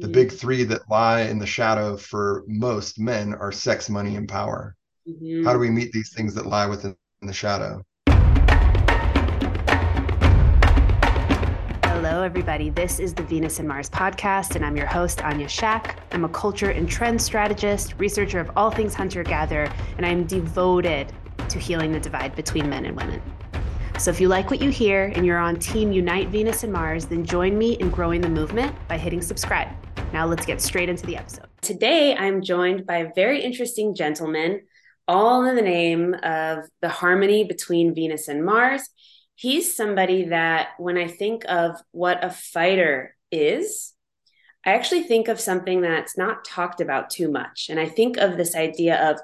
the mm-hmm. big three that lie in the shadow for most men are sex, money, and power. Mm-hmm. How do we meet these things that lie within the shadow? Hello, everybody. This is the Venus and Mars podcast, and I'm your host, Anya Shack. I'm a culture and trend strategist, researcher of all things hunter gatherer, and I'm devoted to healing the divide between men and women. So if you like what you hear and you're on Team Unite Venus and Mars, then join me in growing the movement by hitting subscribe. Now let's get straight into the episode. Today, I'm joined by a very interesting gentleman, all in the name of the harmony between Venus and Mars. He's somebody that, when I think of what a fighter is, I actually think of something that's not talked about too much. And I think of this idea of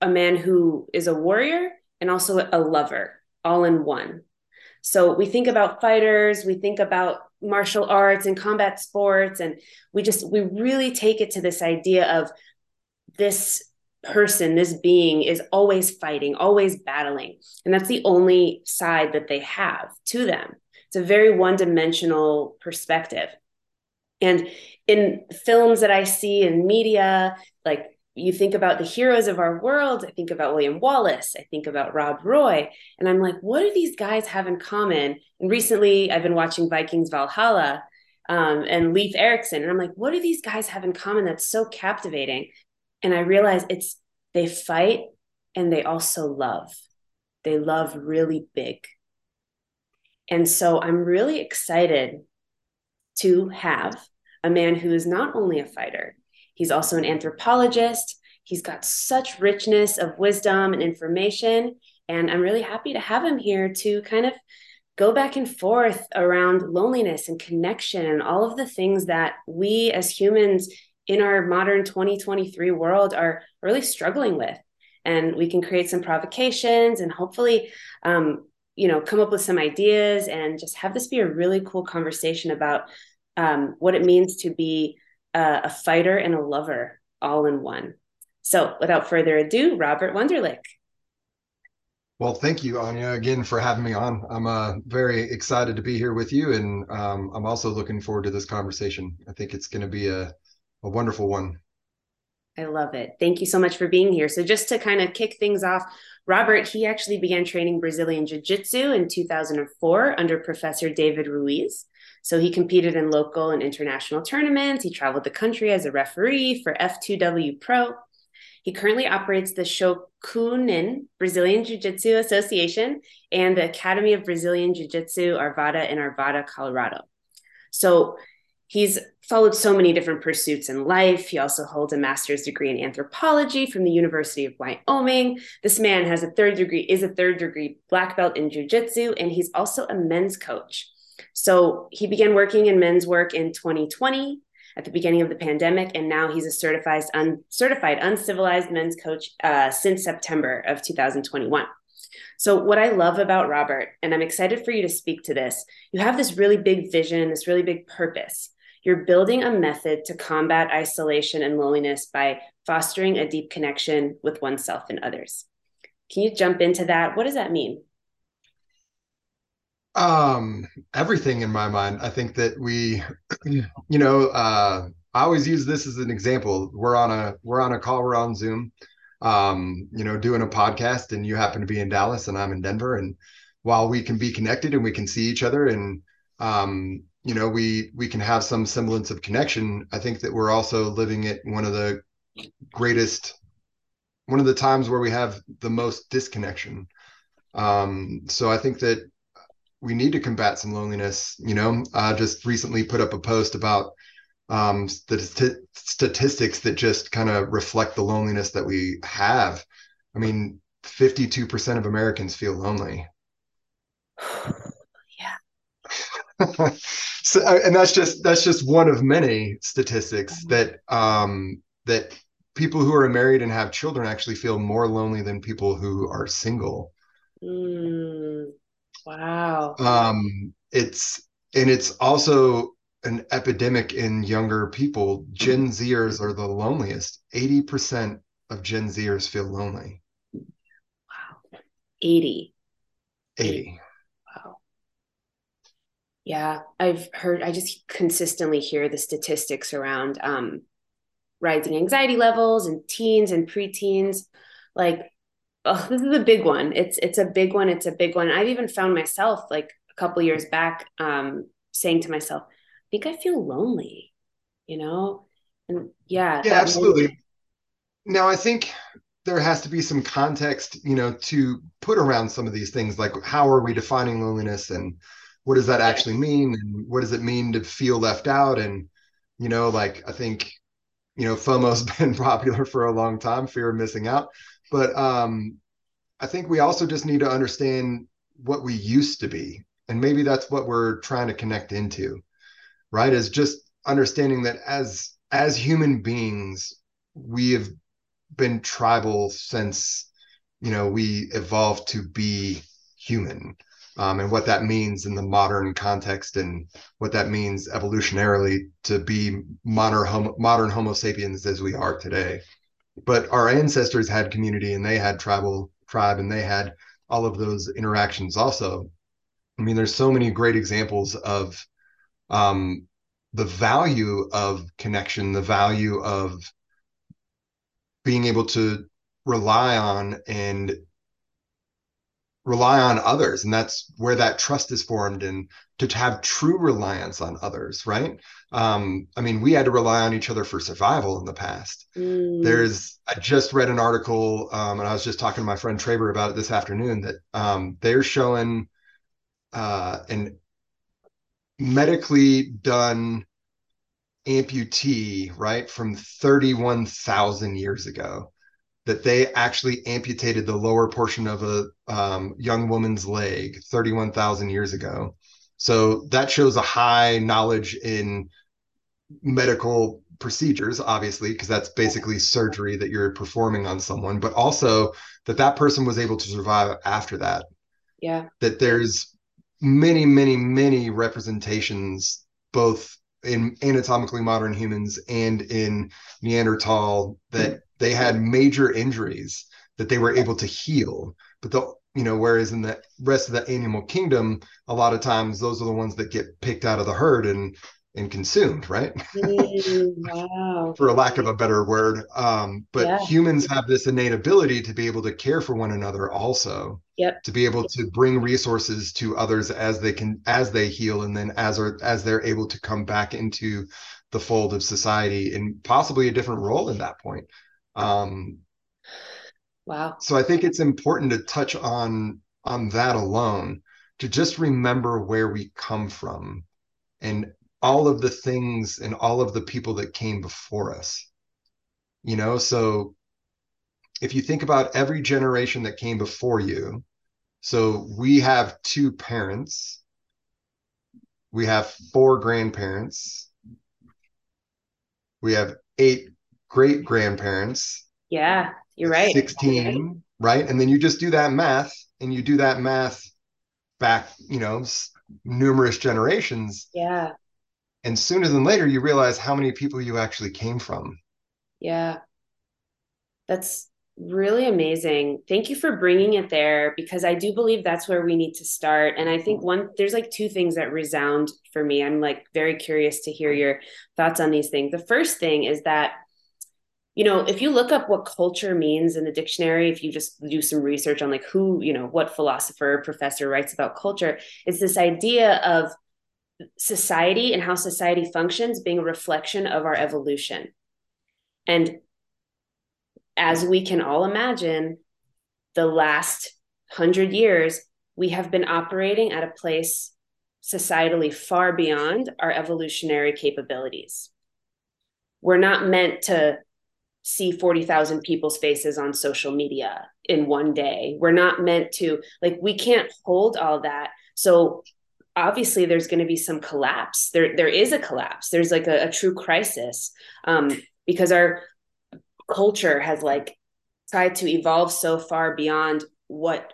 a man who is a warrior and also a lover all in one. So we think about fighters, we think about martial arts and combat sports, and we just, we really take it to this idea of this person, this being is always fighting, always battling. And that's the only side that they have to them. It's a very one dimensional perspective. And in films that I see in media, like you think about the heroes of our world. I think about William Wallace. I think about Rob Roy. And I'm like, what do these guys have in common? And recently I've been watching Vikings Valhalla um, and Leif Erikson. And I'm like, what do these guys have in common that's so captivating? And I realize it's they fight and they also love. They love really big. And so I'm really excited to have a man who is not only a fighter, He's also an anthropologist. He's got such richness of wisdom and information. And I'm really happy to have him here to kind of go back and forth around loneliness and connection and all of the things that we as humans in our modern 2023 world are really struggling with. And we can create some provocations and hopefully, um, you know, come up with some ideas and just have this be a really cool conversation about um, what it means to be uh, a fighter and a lover all in one. So, without further ado, Robert Wunderlich. Well, thank you, Anya, again for having me on. I'm uh, very excited to be here with you, and um, I'm also looking forward to this conversation. I think it's going to be a, a wonderful one. I love it. Thank you so much for being here. So, just to kind of kick things off, Robert, he actually began training Brazilian Jiu Jitsu in 2004 under Professor David Ruiz. So he competed in local and international tournaments. He traveled the country as a referee for F2W Pro. He currently operates the Shokunin Brazilian Jiu Jitsu Association and the Academy of Brazilian Jiu Jitsu Arvada in Arvada, Colorado. So he's followed so many different pursuits in life. He also holds a master's degree in anthropology from the University of Wyoming. This man has a third degree, is a third degree black belt in jiu-jitsu, and he's also a men's coach. So he began working in men's work in 2020 at the beginning of the pandemic, and now he's a certified, uncertified, uncivilized men's coach uh, since September of 2021. So, what I love about Robert, and I'm excited for you to speak to this, you have this really big vision, this really big purpose. You're building a method to combat isolation and loneliness by fostering a deep connection with oneself and others. Can you jump into that? What does that mean? Um, everything in my mind. I think that we, you know, uh, I always use this as an example. We're on a we're on a call. We're on Zoom, um, you know, doing a podcast, and you happen to be in Dallas, and I'm in Denver, and while we can be connected and we can see each other, and um, you know, we we can have some semblance of connection. I think that we're also living at one of the greatest, one of the times where we have the most disconnection. Um, so I think that we need to combat some loneliness. You know, I just recently put up a post about um, the st- statistics that just kind of reflect the loneliness that we have. I mean, 52% of Americans feel lonely. yeah. so, and that's just that's just one of many statistics mm-hmm. that um, that people who are married and have children actually feel more lonely than people who are single. Mm. Wow. Um, it's and it's also an epidemic in younger people. Gen Zers are the loneliest. 80% of Gen Zers feel lonely. Wow. 80. 80. Wow. Yeah, I've heard, I just consistently hear the statistics around um, rising anxiety levels and teens and preteens. Like, oh, this is a big one. It's it's a big one. It's a big one. I've even found myself like a couple years back um, saying to myself, I think I feel lonely, you know? And yeah. Yeah, absolutely. now I think there has to be some context, you know, to put around some of these things, like how are we defining loneliness and what does that actually mean and what does it mean to feel left out and you know like i think you know fomo's been popular for a long time fear of missing out but um i think we also just need to understand what we used to be. And maybe that's what we're trying to connect into right? Is just understanding that as as human beings we have been tribal since you know we evolved to be human um, and what that means in the modern context and what that means evolutionarily to be modern homo, modern homo sapiens as we are today but our ancestors had community and they had tribal tribe and they had all of those interactions also. I mean there's so many great examples of um, the value of connection the value of being able to rely on and rely on others and that's where that trust is formed and to have true reliance on others right? Um i mean we had to rely on each other for survival in the past. Mm. there's i just read an article um and i was just talking to my friend Traver about it this afternoon that um they're showing uh an medically done amputee right from 31,000 years ago that they actually amputated the lower portion of a um, young woman's leg 31,000 years ago. So that shows a high knowledge in medical procedures, obviously, because that's basically surgery that you're performing on someone, but also that that person was able to survive after that. Yeah. That there's many, many, many representations, both in anatomically modern humans and in Neanderthal, that they had major injuries that they were able to heal. But the you know whereas in the rest of the animal kingdom a lot of times those are the ones that get picked out of the herd and and consumed right? Mm, wow. for a lack of a better word. Um, but yeah. humans have this innate ability to be able to care for one another also. Yep. To be able to bring resources to others as they can as they heal and then as are as they're able to come back into the fold of society in possibly a different role in that point um, wow. So I think it's important to touch on on that alone to just remember where we come from and all of the things and all of the people that came before us. You know, so if you think about every generation that came before you, so we have two parents, we have four grandparents, we have eight great grandparents. Yeah, you're right. 16, right? And then you just do that math and you do that math back, you know, numerous generations. Yeah. And sooner than later, you realize how many people you actually came from. Yeah. That's really amazing. Thank you for bringing it there because I do believe that's where we need to start. And I think one, there's like two things that resound for me. I'm like very curious to hear your thoughts on these things. The first thing is that you know, if you look up what culture means in the dictionary, if you just do some research on like who, you know, what philosopher, professor writes about culture, it's this idea of society and how society functions being a reflection of our evolution. And as we can all imagine, the last hundred years, we have been operating at a place societally far beyond our evolutionary capabilities. We're not meant to see 40,000 people's faces on social media in one day. We're not meant to, like, we can't hold all that. So obviously there's going to be some collapse. There, there is a collapse. There's like a, a true crisis um, because our culture has like tried to evolve so far beyond what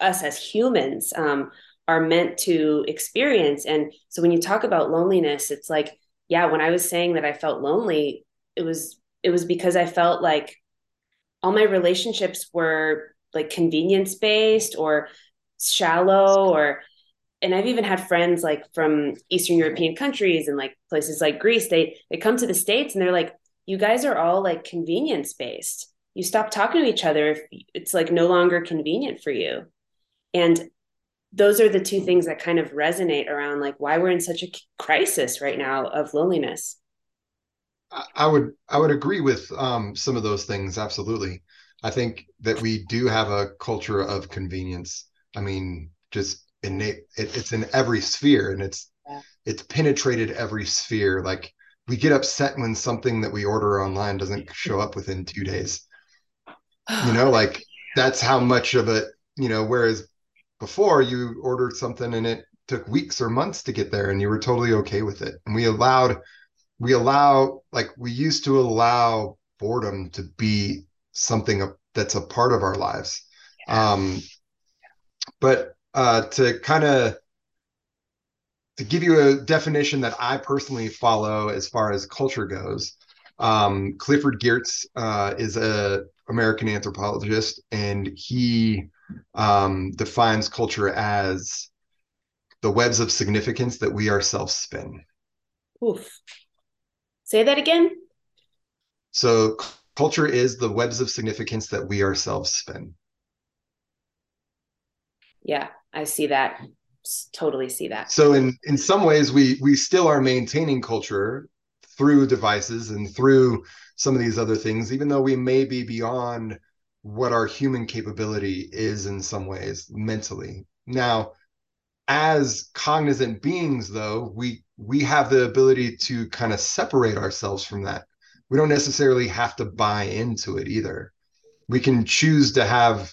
us as humans um, are meant to experience. And so when you talk about loneliness, it's like, yeah, when I was saying that I felt lonely, it was it was because I felt like all my relationships were like convenience based or shallow or and I've even had friends like from Eastern European countries and like places like Greece. They they come to the states and they're like, "You guys are all like convenience based. You stop talking to each other if it's like no longer convenient for you." And those are the two things that kind of resonate around like why we're in such a crisis right now of loneliness. I would I would agree with um, some of those things. Absolutely, I think that we do have a culture of convenience. I mean, just innate it, it's in every sphere and it's yeah. it's penetrated every sphere like we get upset when something that we order online doesn't show up within two days you know like that's how much of it you know whereas before you ordered something and it took weeks or months to get there and you were totally okay with it and we allowed we allow like we used to allow boredom to be something that's a part of our lives yeah. um but uh, to kind of to give you a definition that I personally follow as far as culture goes, um, Clifford Geertz uh, is a American anthropologist, and he um, defines culture as the webs of significance that we ourselves spin. Oof. Say that again. So, culture is the webs of significance that we ourselves spin. Yeah, I see that. Totally see that. So in in some ways we we still are maintaining culture through devices and through some of these other things even though we may be beyond what our human capability is in some ways mentally. Now, as cognizant beings though, we we have the ability to kind of separate ourselves from that. We don't necessarily have to buy into it either. We can choose to have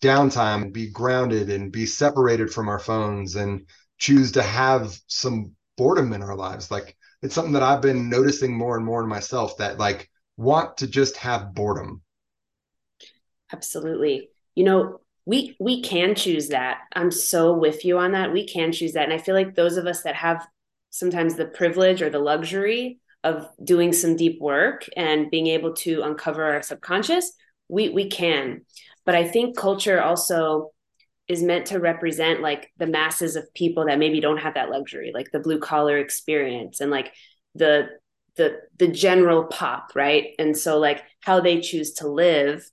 downtime be grounded and be separated from our phones and choose to have some boredom in our lives. Like it's something that i've been noticing more and more in myself that like want to just have boredom. Absolutely. You know we we can choose that. I'm so with you on that. We can choose that. And i feel like those of us that have sometimes the privilege or the luxury of doing some deep work and being able to uncover our subconscious we we can. But i think culture also is meant to represent like the masses of people that maybe don't have that luxury like the blue collar experience and like the the the general pop right? And so like how they choose to live.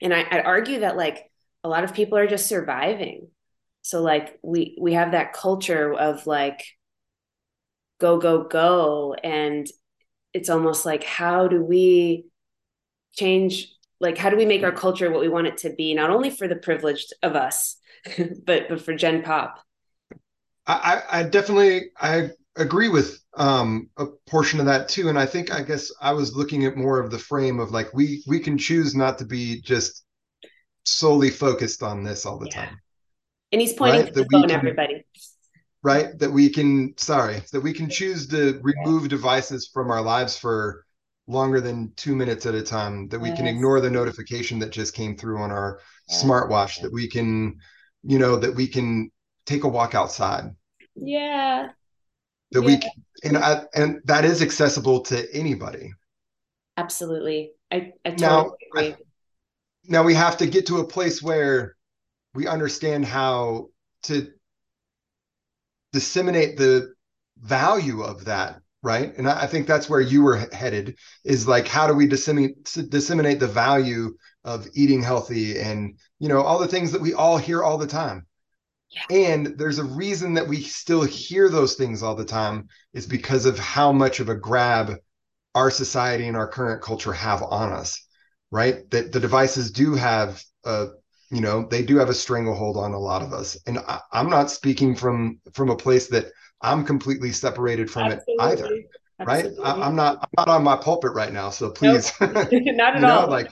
And I, i'd argue that like a lot of people are just surviving. So like we we have that culture of like go go go. And it's almost like how do we change like how do we make our culture what we want it to be not only for the privileged of us but but for gen pop? I i definitely i agree with um a portion of that too. And i think i guess i was looking at more of the frame of like we we can choose not to be just solely focused on this all the yeah. time. And he's pointing right? to the phone can, everybody right that we can sorry that we can choose to remove devices from our lives for longer than two minutes at a time, that we yes. can ignore the notification that just came through on our yes. smartwatch, that we can, you know, that we can take a walk outside. Yeah. That yeah. we can, and I, and that is accessible to anybody. Absolutely. I, I totally now, agree. I, now we have to get to a place where we understand how to disseminate the value of that right? And I, think that's where you were headed is like how do we disseminate disseminate the value of eating healthy and you know all the things that we all hear all the time? Yeah. and there's a reason that we still hear those things all the time is because of how much of a grab our society and our current culture have on us right? That the devices do have a you know they do have a stranglehold on a lot of us and I, i'm not speaking from from a place that I'm completely separated from Absolutely. it either. Right. I, am not I'm not on my pulpit right now. So please nope. not at all. Know, like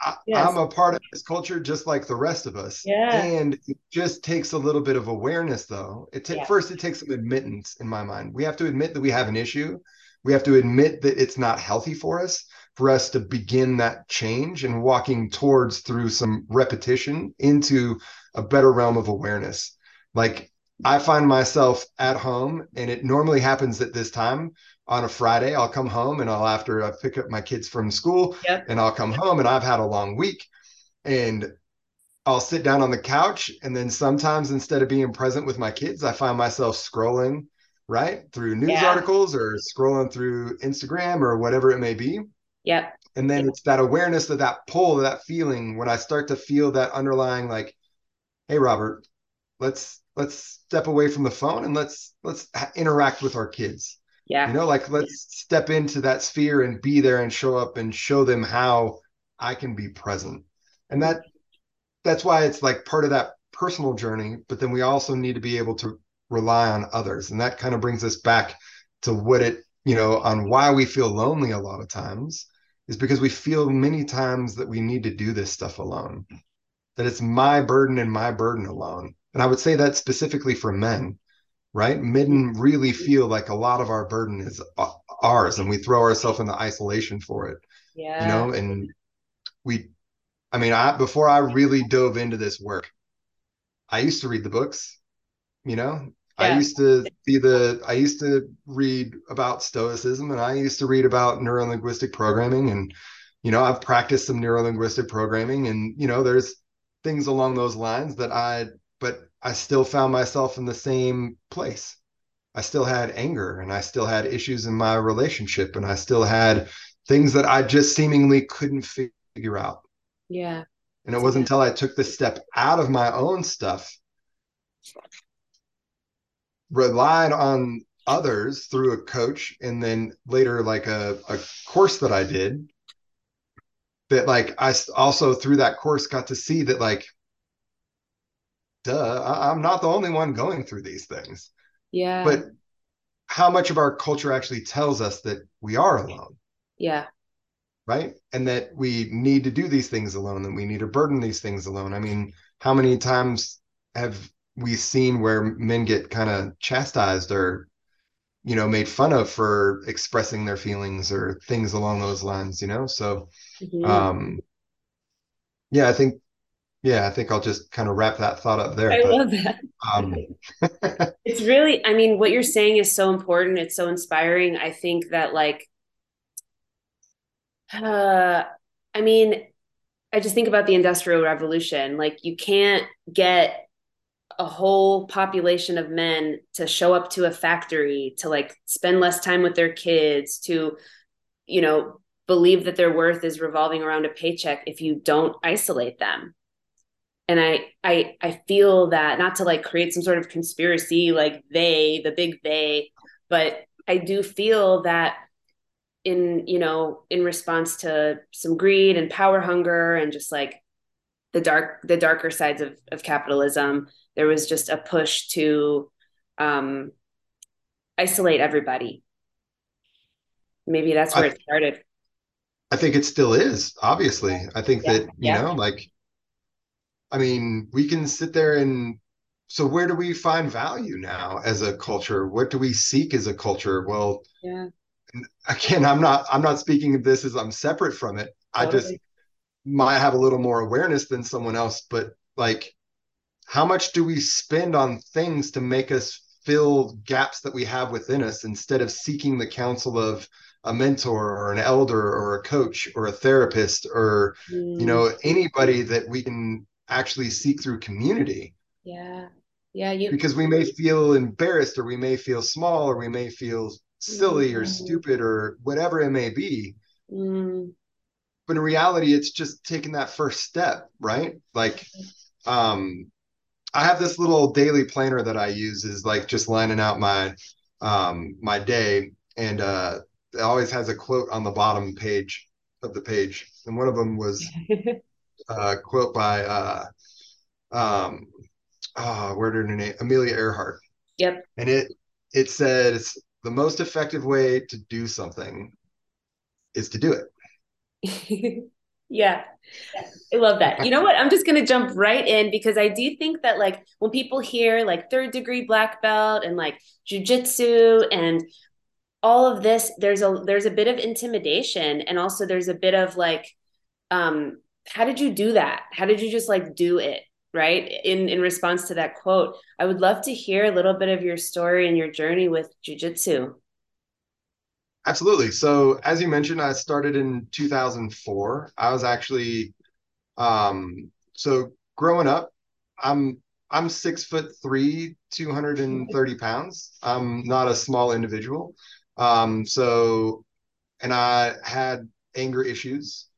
I, yes. I'm a part of this culture just like the rest of us. Yeah. And it just takes a little bit of awareness though. It ta- yeah. first it takes some admittance in my mind. We have to admit that we have an issue. We have to admit that it's not healthy for us for us to begin that change and walking towards through some repetition into a better realm of awareness. Like I find myself at home, and it normally happens at this time on a Friday. I'll come home and I'll after I pick up my kids from school, yep. and I'll come home and I've had a long week, and I'll sit down on the couch and then sometimes instead of being present with my kids, I find myself scrolling right through news yeah. articles or scrolling through Instagram or whatever it may be. Yep. And then it's that awareness of that pull, that feeling when I start to feel that underlying like, hey Robert, let's let's step away from the phone and let's let's interact with our kids. Yeah. You know, like let's step into that sphere and be there and show up and show them how I can be present. And that that's why it's like part of that personal journey but then we also need to be able to rely on others and that kind of brings us back to what it you know on why we feel lonely a lot of times is because we feel many times that we need to do this stuff alone that it's my burden and my burden alone. And i would say that specifically for men right? Men really feel like a lot of our burden is uh, ours and we throw ourselves into isolation for it yeah you know? And we I mean, I before I really dove into this work, I used to read the books, you know. Yeah. I used to be the I used to read about stoicism and I used to read about neurolinguistic programming and you know, I've practiced some neurolinguistic programming and you know, there's things along those lines that I but I still found myself in the same place. I still had anger and I still had issues in my relationship and I still had things that I just seemingly couldn't figure out. Yeah. And it wasn't until I took the step out of my own stuff, relied on others through a coach, and then later, like a, a course that I did, that like I also through that course got to see that, like, duh, I, I'm not the only one going through these things. Yeah. But how much of our culture actually tells us that we are alone? Yeah right and that we need to do these things alone and we need to burden these things alone i mean how many times have we seen where men get kind of chastised or you know made fun of for expressing their feelings or things along those lines you know so mm-hmm. um yeah i think yeah i think i'll just kind of wrap that thought up there i but, love that um it's really i mean what you're saying is so important it's so inspiring i think that like uh, I mean, I just think about the Industrial Revolution. Like, you can't get a whole population of men to show up to a factory to like spend less time with their kids to you know believe that their worth is revolving around a paycheck if you don't isolate them. And i i i feel that not to like create some sort of conspiracy like they the big they but i do feel that in you know in response to some greed and power hunger and just like the dark the darker sides of, of capitalism there was just a push to um, isolate everybody maybe that's where I, it started i think it still is obviously i think yeah. that you yeah. know like i mean we can sit there and so where do we find value now as a culture what do we seek as a culture well yeah again, I'm not I'm not speaking of this as I'm separate from it. Totally. I just might have a little more awareness than someone else, but like how much do we spend on things to make us fill gaps that we have within us instead of seeking the counsel of a mentor or an elder or a coach or a therapist or mm. you know anybody that we can actually seek through community yeah yeah you because we may feel embarrassed or we may feel small or we may feel silly or mm-hmm. stupid or whatever it may be. Mm. But in reality, it's just taking that first step, right? Like, um, I have this little daily planner that I use is like just lining out my um my day and uh it always has a quote on the bottom page of the page and one of them was a quote by uh um uh where did her name amelia earhart yep and it it says the most effective way to do something is to do it. yeah. I love that. You know what? I'm just going to jump right in because I do think that like when people hear like third degree black belt and like jujitsu and all of this, there's a there's a bit of intimidation and also there's a bit of like um how did you do that? How did you just like do it? right in in response to that quote i would love to hear a little bit of your story and your journey with jiu-jitsu absolutely so as you mentioned i started in 2004 i was actually um so growing up, I'm I'm six foot three, 230 pounds. I'm not a small individual. Um, so, and I had anger issues.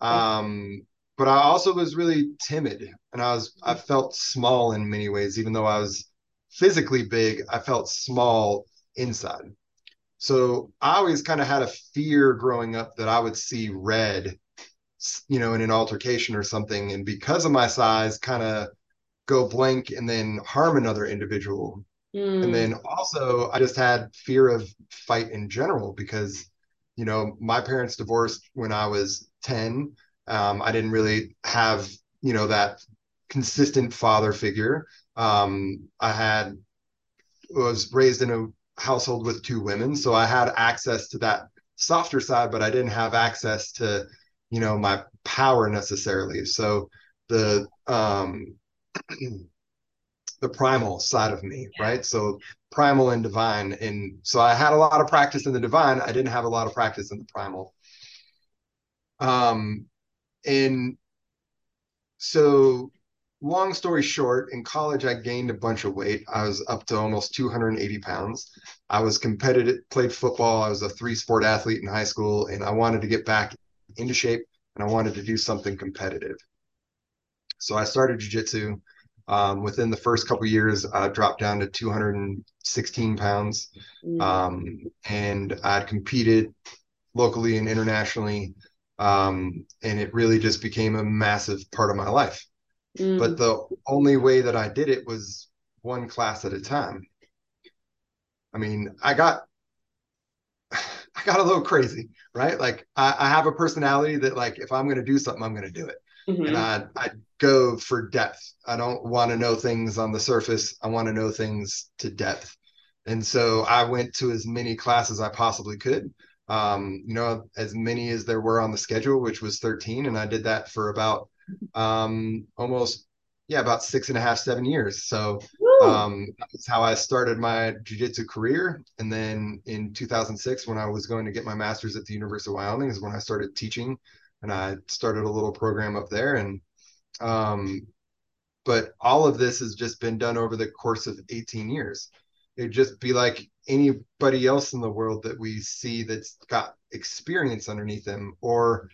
Um, but I also was really timid and I was, I felt small in many ways, even though I was physically big, I felt small inside. So I always kind of had a fear growing up that I would see red, you know, in an altercation or something. And because of my size, kind of go blank and then harm another individual. Mm. And then also, I just had fear of fight in general because, you know, my parents divorced when I was 10. Um, I didn't really have, you know, that consistent father figure. Um, I had was raised in a household with two women, so I had access to that softer side, but I didn't have access to, you know, my power necessarily. So the um the primal side of me, yeah. right? So primal and divine. And so I had a lot of practice in the divine. I didn't have a lot of practice in the primal. Um, and so long story short, in college, I gained a bunch of weight. I was up to almost 280 pounds. I was competitive, played football. I was a three sport athlete in high school, and I wanted to get back into shape and I wanted to do something competitive. So I started jujitsu. Um, within the first couple years, I dropped down to 216 pounds, mm. um, and I'd competed locally and internationally, um, and it really just became a massive part of my life. Mm. But the only way that I did it was one class at a time. I mean, I got I got a little crazy, right? Like I, I have a personality that like if I'm going to do something, I'm going to do it. Mm-hmm. And I I go for depth. I don't want to know things on the surface. I want to know things to depth. And so I went to as many classes I possibly could. Um, you know, as many as there were on the schedule, which was 13. And I did that for about um, almost, yeah, about six and a half, seven years. So um, that's how I started my jujitsu career. And then in 2006, when I was going to get my master's at the University of Wyoming, is when I started teaching and I started a little program up there. And um, but all of this has just been done over the course of 18 years. It'd just be like anybody else in the world that we see that's got experience underneath them or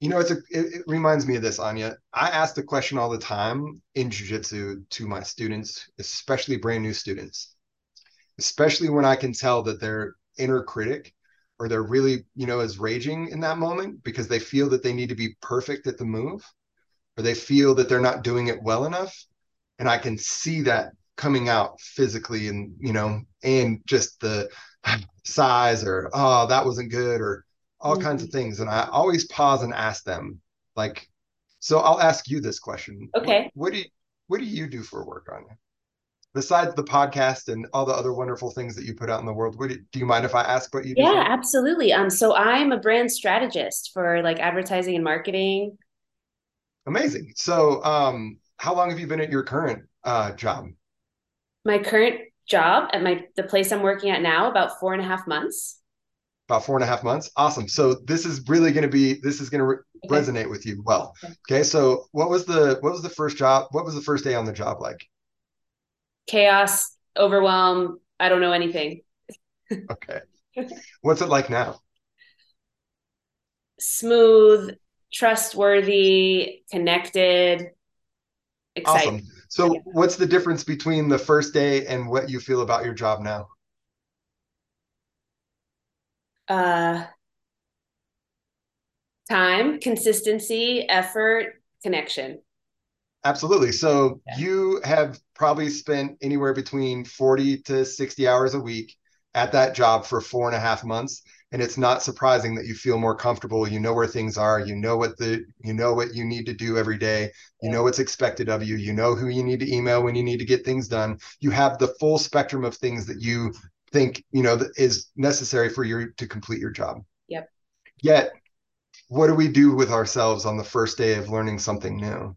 you know it's a it, it, reminds me of this anya. I ask the question all the time in jiu-jitsu to my students especially brand new students especially when i can tell that their inner critic or they're really you know is raging in that moment because they feel that they need to be perfect at the move or they feel that they're not doing it well enough. And i can see that coming out physically and you know and just the size or oh that wasn't good or all mm-hmm. kinds of things and i always pause and ask them like so i'll ask you this question. Okay. what, what do you what do you do for work on? Besides the podcast and all the other wonderful things that you put out in the world do, do, you mind if i ask what you do yeah absolutely. Um so i'm a brand strategist for like advertising and marketing. Amazing. So um how long have you been at your current uh job? My current job at my the place i'm working at now about four and a half months about four and a half months awesome so this is really going to be this is going to re- okay. resonate with you well okay. okay so what was the what was the first job what was the first day on the job like chaos overwhelm i don't know anything okay what's it like now smooth trustworthy connected exciting awesome. so yeah. what's the difference between the first day and what you feel about your job now uh time consistency effort connection. Absolutely. So yeah. you have probably spent anywhere between 40 to 60 hours a week at that job for four and a half months and it's not surprising that you feel more comfortable. You know where things are. You know what the you know what you need to do every day. You yeah. know what's expected of you. You know who you need to email when you need to get things done. You have the full spectrum of things that you think you know is necessary for you to complete your job. Yep. Yet what do we do with ourselves on the first day of learning something new?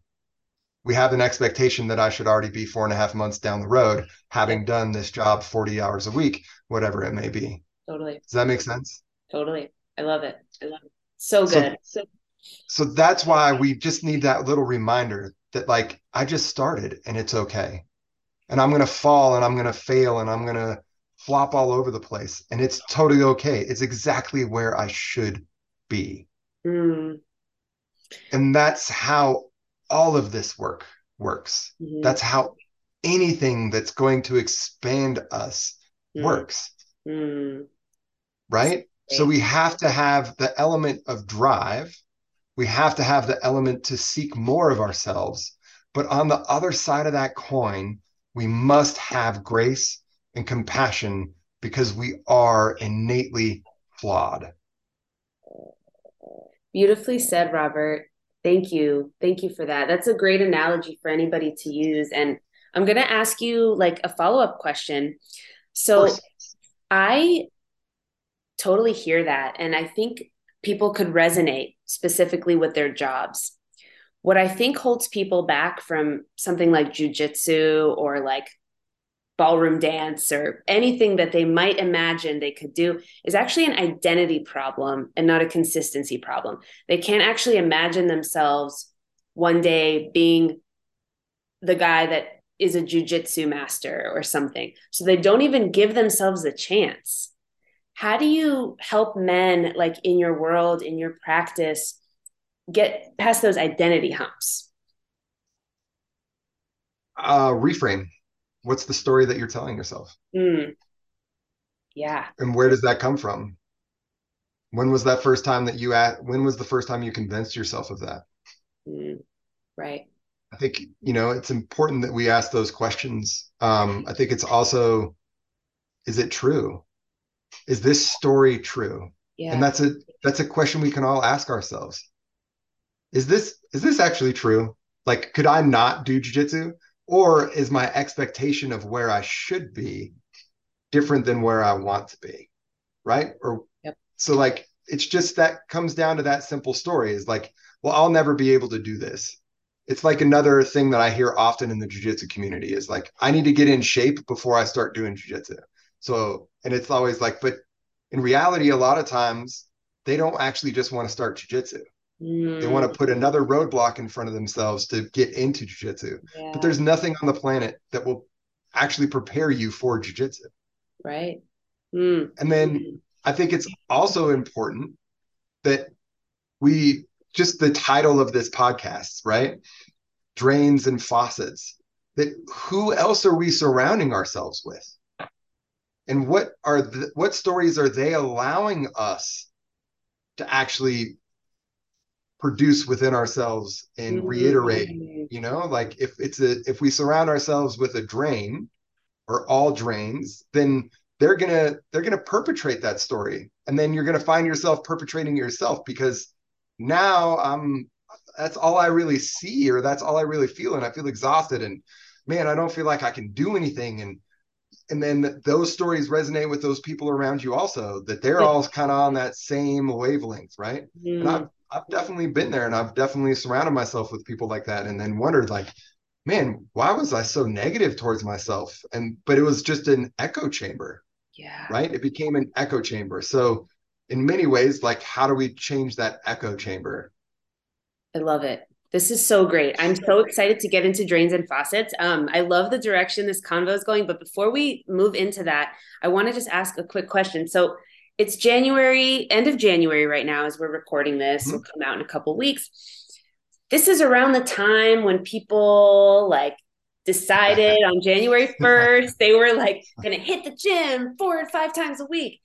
We have an expectation that i should already be four and a half months down the road having done this job 40 hours a week whatever it may be. Totally. Does that make sense? Totally. I love it. I love it. So good. So, so that's why we just need that little reminder that like I just started and it's okay. And I'm going to fall and I'm going to fail and I'm going to flop all over the place and it's totally okay. It's exactly where I should be. Mm. And that's how all of this work works. Mm-hmm. That's how anything that's going to expand us mm. works. Mm. Right? So we have to have the element of drive. We have to have the element to seek more of ourselves. But on the other side of that coin, we must have grace and compassion because we are innately flawed. Beautifully said, Robert. Thank you. Thank you for that. That's a great analogy for anybody to use. And I'm going to ask you like a follow up question. So I totally hear that. And I think people could resonate specifically with their jobs. What I think holds people back from something like jujitsu or like ballroom dance or anything that they might imagine they could do is actually an identity problem and not a consistency problem. They can't actually imagine themselves one day being the guy that is a jujitsu master or something. So they don't even give themselves a chance. How do you help men like in your world, in your practice, get past those identity humps? Uh, reframe what's the story that you're telling yourself? Mm. yeah. And where does that come from? When was that first time that you at when was the first time you convinced yourself of that? Mm. right. I think you know it's important that we ask those questions. Um i think it's also is it true? Is this story true? Yeah. and that's a that's a question we can all ask ourselves. Is this is this actually true? Like could i not do jiu-jitsu or is my expectation of where I should be different than where I want to be? Right. Or yep. so like it's just that comes down to that simple story is like, well, I'll never be able to do this. It's like another thing that I hear often in the jiu-jitsu community is like, I need to get in shape before I start doing jiu-jitsu. So, and it's always like, but in reality, a lot of times they don't actually just want to start jiu-jitsu. Mm. They want to put another roadblock in front of themselves to get into jujitsu. Yeah. But there's nothing on the planet that will actually prepare you for jujitsu. Right. Mm. And then I think it's also important that we just the title of this podcast, right? Drains and faucets. That who else are we surrounding ourselves with? And what are the, what stories are they allowing us to actually produce within ourselves and reiterate mm-hmm. you know like if it's a if we surround ourselves with a drain or all drains then they're gonna they're gonna perpetrate that story. And then you're gonna find yourself perpetrating yourself because now i'm that's all i really see or that's all i really feel. And i feel exhausted and man i don't feel like i can do anything. And and then those stories resonate with those people around you also that they're all kind of on that same wavelength right? Mm. and i've I've definitely been there and I've definitely surrounded myself with people like that and then wondered like, man, why was I so negative towards myself? And but it was just an echo chamber. Yeah. Right? It became an echo chamber. So in many ways, like how do we change that echo chamber? I love it. This is so great. I'm so excited to get into drains and faucets. Um, I love the direction this convo is going. But before we move into that, I want to just ask a quick question. So it's January, end of January right now as we're recording this. Mm-hmm. Will come out in a couple weeks. This is around the time when people like decided on January 1st they were like going to hit the gym four or five times a week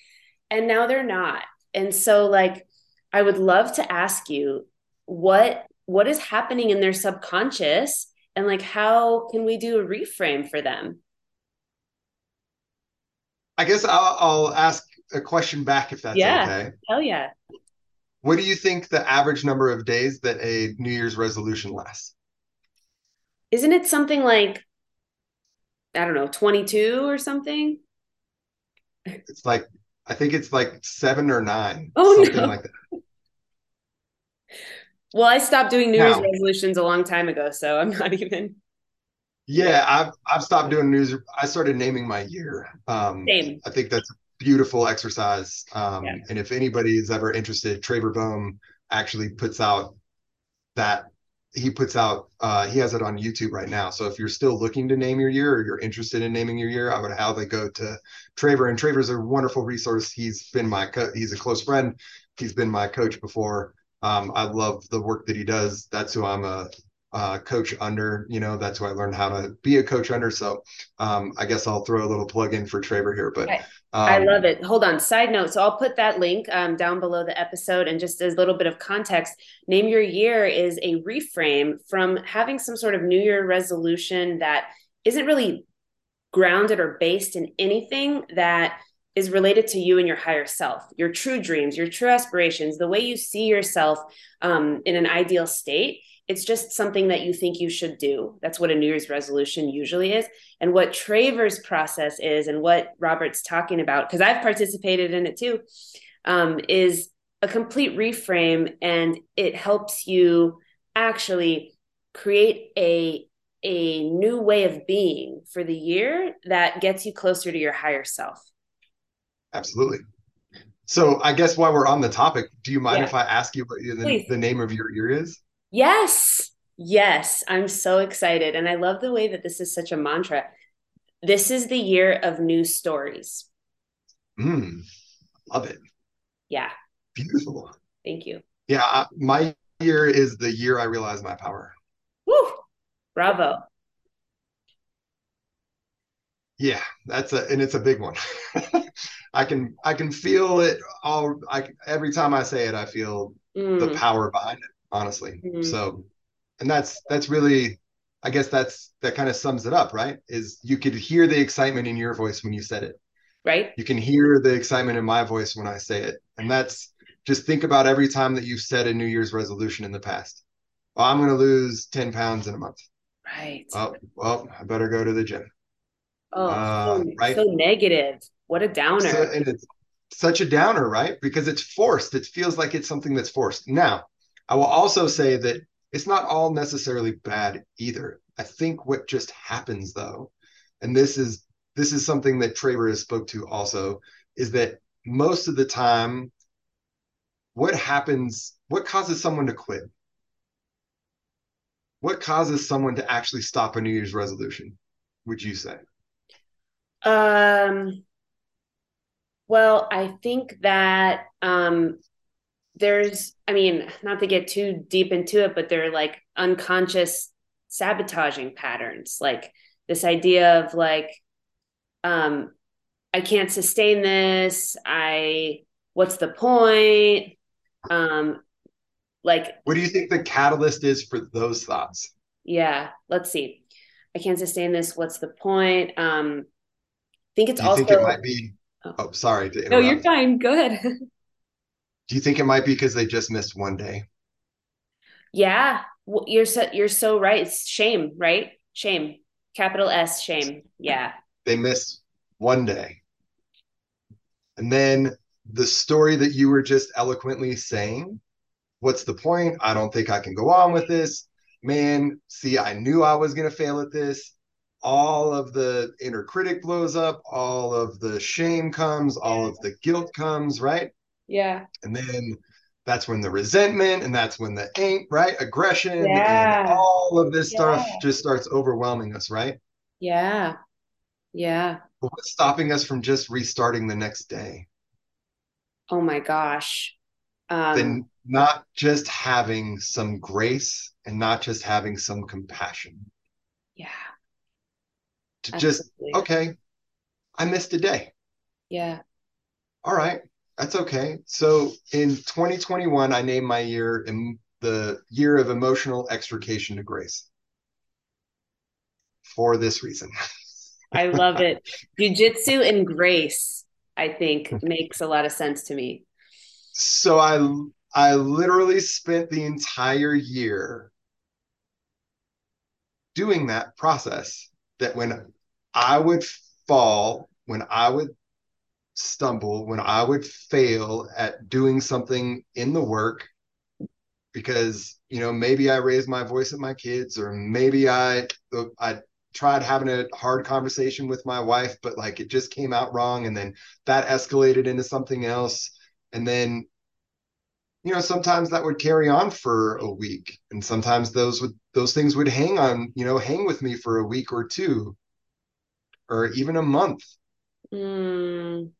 and now they're not. And so like I would love to ask you what what is happening in their subconscious and like how can we do a reframe for them? I guess I'll, I'll ask a question back if that's yeah. okay. Hell yeah. What do you think the average number of days that a New Year's resolution lasts? Isn't it something like I don't know, 22 or something? It's like I think it's like 7 or 9. Oh, something no. like that. Well, I stopped doing New now, Year's resolutions a long time ago, so I'm not even yeah, I've I've stopped doing news. I started naming my year. Um, Same. I think that's beautiful exercise. Um, yeah. And if anybody is ever interested, Traver Boehm actually puts out that he puts out uh he has it on youtube right now so if you're still looking to name your year or you're interested in naming your year i would they go to traver and traver's a wonderful resource he's been my co- he's a close friend he's been my coach before um i love the work that he does that's who i'm a uh, coach under. You know, that's who I learned how to be a coach under. So um, I guess I'll throw a little plug in for Traver here. But um, I love it. Hold on. Side note. So I'll put that link um, down below the episode. And just as a little bit of context, Name Your Year is a reframe from having some sort of New Year resolution that isn't really grounded or based in anything that is related to you and your higher self, your true dreams, your true aspirations, the way you see yourself um, in an ideal state it's just something that you think you should do. That's what a New Year's resolution usually is. And what Traver's process is, and what Robert's talking about, because I've participated in it too, um, is a complete reframe and it helps you actually create a a new way of being for the year that gets you closer to your higher self. Absolutely. So I guess while we're on the topic, do you mind yeah. if I ask you what the, the name of your year is? Yes. Yes. I'm so excited. And I love the way that this is such a mantra. This is the year of new stories. Mm, love it. Yeah. Beautiful. Thank you. Yeah. my year is the year I realize my power. Woo. Bravo. Yeah, that's a and it's a big one. I can I can feel it all I every time I say it I feel mm. the power behind it honestly. Mm-hmm. So, and that's that's really, I guess that's that kind of sums it up, right? Is you could hear the excitement in your voice when you said it, right? You can hear the excitement in my voice when I say it, and that's just think about every time that you've said a New Year's resolution in the past. Well, I'm going to lose ten pounds in a month. Right. Oh, well, I better go to the gym. Oh, uh, so, right? so negative. What a downer. So, and it's such a downer, right? Because it's forced. It feels like it's something that's forced. Now, I will also say that it's not all necessarily bad either. I think what just happens though, and this is this is something that Traver has spoke to also, is that most of the time, what happens, what causes someone to quit? What causes someone to actually stop a New Year's resolution, would you say? Um well, I think that um there's i mean not to get too deep into it but they're like unconscious sabotaging patterns like this idea of like um i can't sustain this i what's the point? Um like what do you think the catalyst is for those thoughts? Yeah let's see. I can't sustain this what's the point? Um i think it's do you also think it might be oh, oh sorry no you're fine go ahead Do you think it might be because they just missed one day? Yeah, well, you're so you're so right. It's shame, right? Shame, capital S, shame. Yeah. They missed one day, and then the story that you were just eloquently saying. What's the point? I don't think I can go on with this. Man, see, I knew I was going to fail at this. All of the inner critic blows up, all of the shame comes, all of the guilt comes, right? Yeah. And then that's when the resentment and that's when the ain't right aggression yeah. and all of this yeah. stuff just starts overwhelming us, right? Yeah. Yeah. But what's stopping us from just restarting the next day? Oh my gosh. Um, then not just having some grace and not just having some compassion. Yeah. To Absolutely. just, okay, I missed a day. Yeah. All right that's okay. So in 2021, I named my year in the year of emotional extrication to grace for this reason. I love it. Jiu-jitsu and grace, I think, makes a lot of sense to me. So I I literally spent the entire year doing that process that when I would fall, when I would stumble, when I would fail at doing something in the work because you know maybe I raised my voice at my kids or maybe I I tried having a hard conversation with my wife but like it just came out wrong and then that escalated into something else. And then you know sometimes that would carry on for a week and sometimes those would those things would hang on you know hang with me for a week or two or even a month. Mm,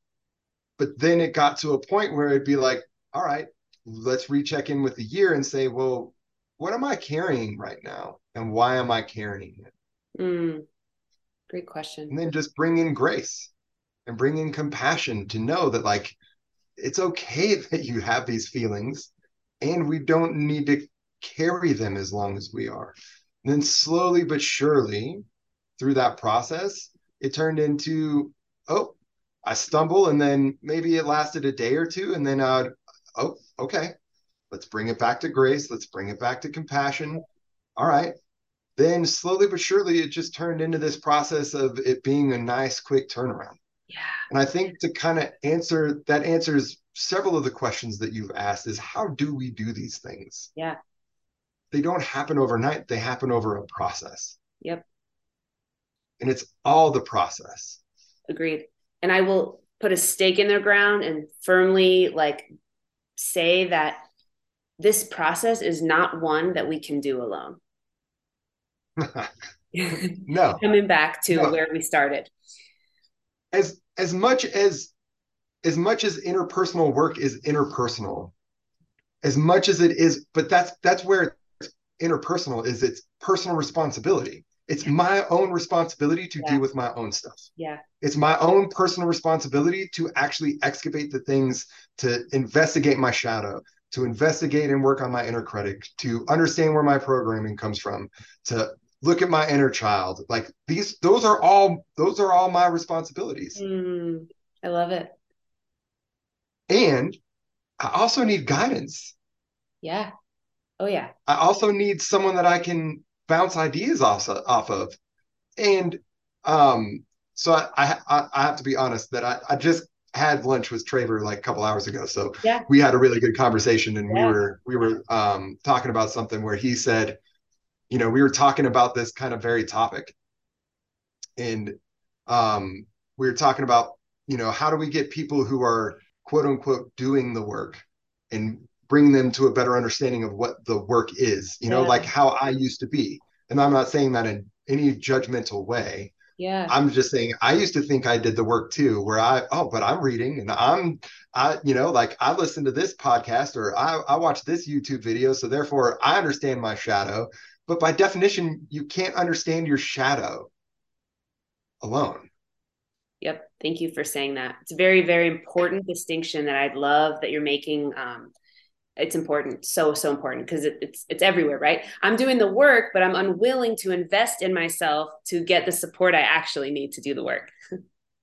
but then it got to a point where it'd be like all right let's recheck in with the year and say well what am i carrying right now? And why am i carrying it? Mm, great question. and then just bring in grace and bring in compassion to know that like it's okay that you have these feelings and we don't need to carry them as long as we are. And then slowly but surely through that process it turned into oh i stumble and then maybe it lasted a day or two and then i'd oh okay let's bring it back to grace let's bring it back to compassion all right then slowly but surely it just turned into this process of it being a nice quick turnaround Yeah. and I think to kind of answer that answers several of the questions that you've asked is how do we do these things? Yeah. They don't happen overnight, they happen over a process. Yep. And it's all the process. Agreed. And I will put a stake in the ground and firmly like say that this process is not one that we can do alone. no. Coming back to No. where we started. As as much as as much as interpersonal work is interpersonal, as much as it is, but that's that's where it's interpersonal is it's personal responsibility. It's my own responsibility to Yeah. deal with my own stuff. Yeah. it's my own personal responsibility to actually excavate the things to investigate my shadow to investigate and work on my inner critic to understand where my programming comes from to look at my inner child like these those are all those are all my responsibilities Mm, I love it. and i also need guidance Yeah. Oh yeah. i also need someone that i can bounce ideas off, off of and um so I, I i have to be honest that i, I just had lunch with Traver like a couple hours ago. So Yeah. we had a really good conversation and Yeah. we were we were um talking about something where he said, you know, we were talking about this kind of very topic. And um we were talking about, you know, how do we get people who are quote unquote doing the work and bring them to a better understanding of what the work is, you know, Yeah. like how I used to be. And I'm not saying that in any judgmental way. Yeah. I'm just saying I used to think I did the work too, where I oh, but I'm reading and I'm I you know like I listen to this podcast or I I watch this YouTube video, so therefore I understand my shadow. But by definition, you can't understand your shadow alone. Yep. Thank you for saying that. It's a very, very important distinction that I love that you're making. Um, it's important, so so important because it, it's it's everywhere, right? I'm doing the work, but I'm unwilling to invest in myself to get the support I actually need to do the work.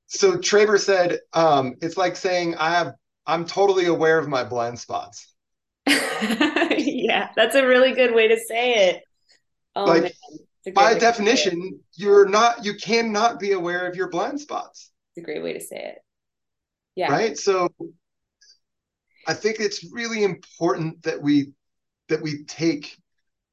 So Traver said, um, it's like saying I have I'm totally aware of my blind spots. yeah, that's a really good way to say it. Oh, Like, man. It's a great By definition, you're not you cannot be aware of your blind spots. it's a great way to say it. Yeah. right so i think it's really important that we that we take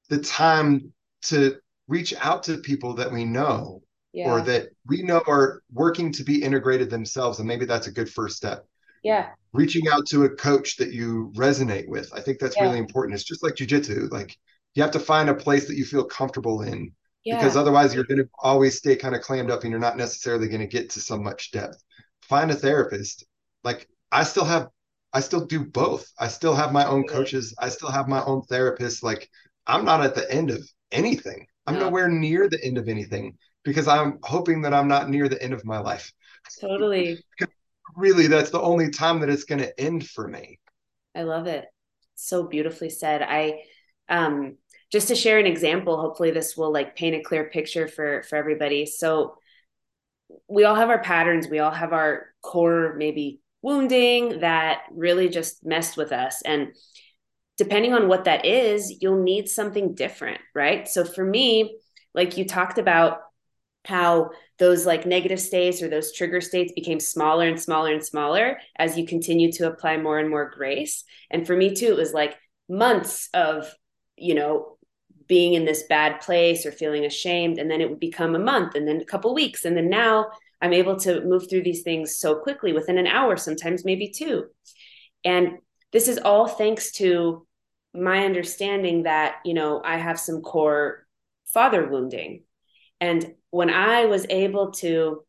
the time to reach out to people that we know Yeah. or that we know are working to be integrated themselves and maybe that's a good first step yeah. reaching out to a coach that you resonate with i think that's Yeah. really important it's just like jujitsu like you have to find a place that you feel comfortable in Yeah. because otherwise you're going to always stay kind of clammed up and you're not necessarily going to get to so much depth find a therapist like i still have i still do both i still have my own coaches i still have my own therapist like i'm not at the end of anything i'm No. nowhere near the end of anything because i'm hoping that i'm not near the end of my life totally. really that's the only time that it's going to end for me I love it. So beautifully said. I um just to share an example, hopefully this will like paint a clear picture for for everybody. So we all have our patterns, we all have our core maybe wounding that really just messed with us and depending on what that is, you'll need something different, right? So for me, like you talked about how those like negative states or those trigger states became smaller and smaller and smaller as you continue to apply more and more grace. And for me too, it was like months of, you know, being in this bad place or feeling ashamed. And then it would become a month and then a couple weeks. And then now I'm able to move through these things so quickly within an hour, sometimes maybe two. And this is all thanks to my understanding that, you know, I have some core father wounding. And when I was able to,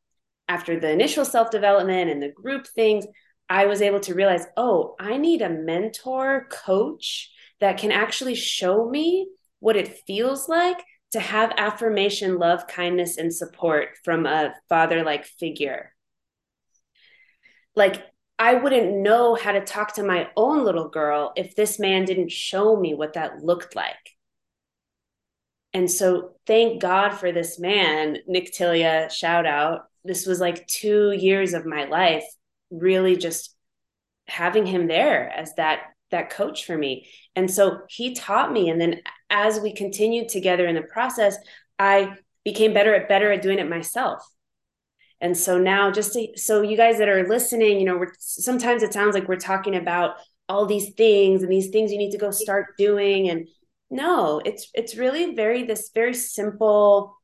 after the initial self development and the group things, I was able to realize, oh, I need a mentor, coach that can actually show me what it feels like to have affirmation, love, kindness, and support from a father like figure. Like, I wouldn't know how to talk to my own little girl if this man didn't show me what that looked like. And so, thank God for this man, Nick Tilia, shout out. This was like two years of my life, really just having him there as that that coach for me. And so he taught me. And then as we continued together in the process, I became better at better at doing it myself. And so now just to, so you guys that are listening, you know, we're sometimes it sounds like we're talking about all these things and these things you need to go start doing. And no, it's it's really very this very simple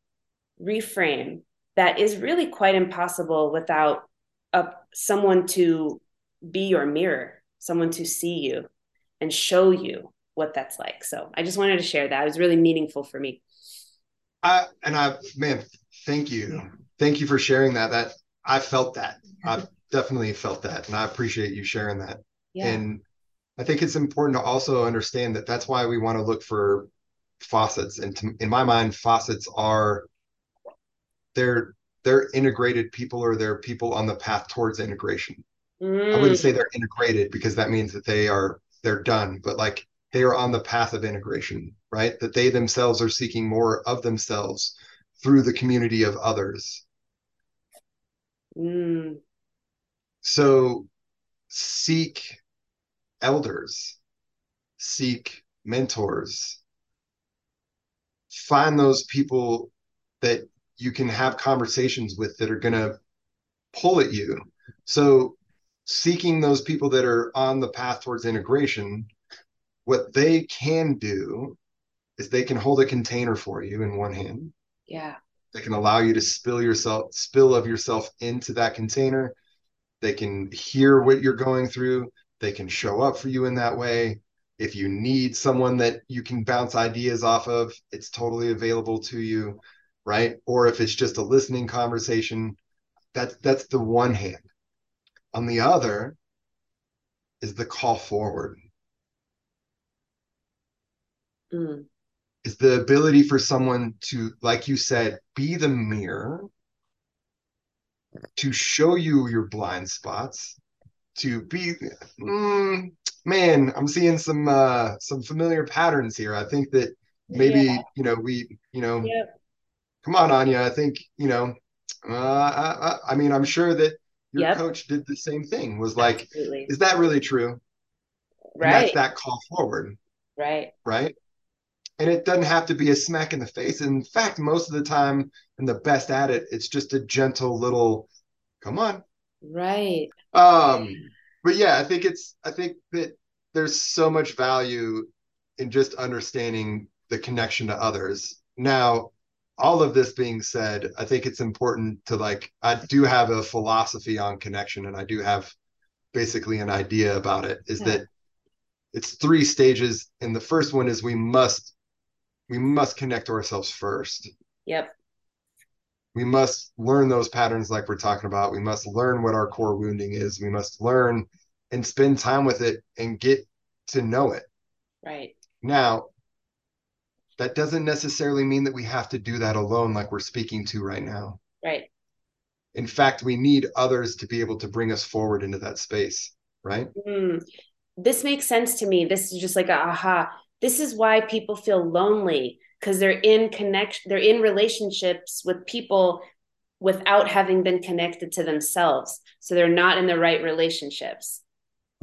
reframe that is really quite impossible without a, someone to be your mirror, someone to see you and show you what that's like. So I just wanted to share that. It was really meaningful for me. I and I man, thank you. Thank you for sharing that. That I felt that. I've definitely felt that. And I appreciate you sharing that. Yeah. And I think it's important to also understand that that's why we want to look for faucets. And to, in my mind, faucets are they're they're integrated people or they're people on the path towards integration. Mm. I wouldn't say they're integrated because that means that they are they're done, but like they are on the path of integration, right? That they themselves are seeking more of themselves through the community of others. Mm. So seek elders, seek mentors, find those people that you can have conversations with that are going to pull at you. So seeking those people that are on the path towards integration, what they can do is they can hold a container for you in one hand. Yeah. They can allow you to spill yourself, spill of yourself into that container. They can hear what you're going through. They can show up for you in that way. If you need someone that you can bounce ideas off of, it's totally available to you, right? Or if it's just a listening conversation, that's that's the one hand on the other is the call forward. Mm. Is the ability for someone to, like you said, be the mirror, to show you your blind spots, to be, mm, man, I'm seeing some uh, some familiar patterns here. I think that maybe yeah. you know we, you know, yep. come on, Anya. I think you know. Uh, I, I mean, I'm sure that your yep. coach did the same thing was like Absolutely. is that really true right that call forward right right and it doesn't have to be a smack in the face in fact most of the time and the best at it it's just a gentle little come on right um but yeah i think it's i think that there's so much value in just understanding the connection to others now all of this being said, I think it's important to like, I do have a philosophy on connection and I do have basically an idea about it is yeah. that it's three stages. And the first one is we must, we must connect to ourselves first. Yep. We must learn those patterns like we're talking about. We must learn what our core wounding is. We must learn and spend time with it and get to know it. Right. Now, that doesn't necessarily mean that we have to do that alone like we're speaking to right now right in fact we need others to be able to bring us forward into that space right mm. this makes sense to me this is just like a aha this is why people feel lonely because they're in connection they're in relationships with people without having been connected to themselves so they're not in the right relationships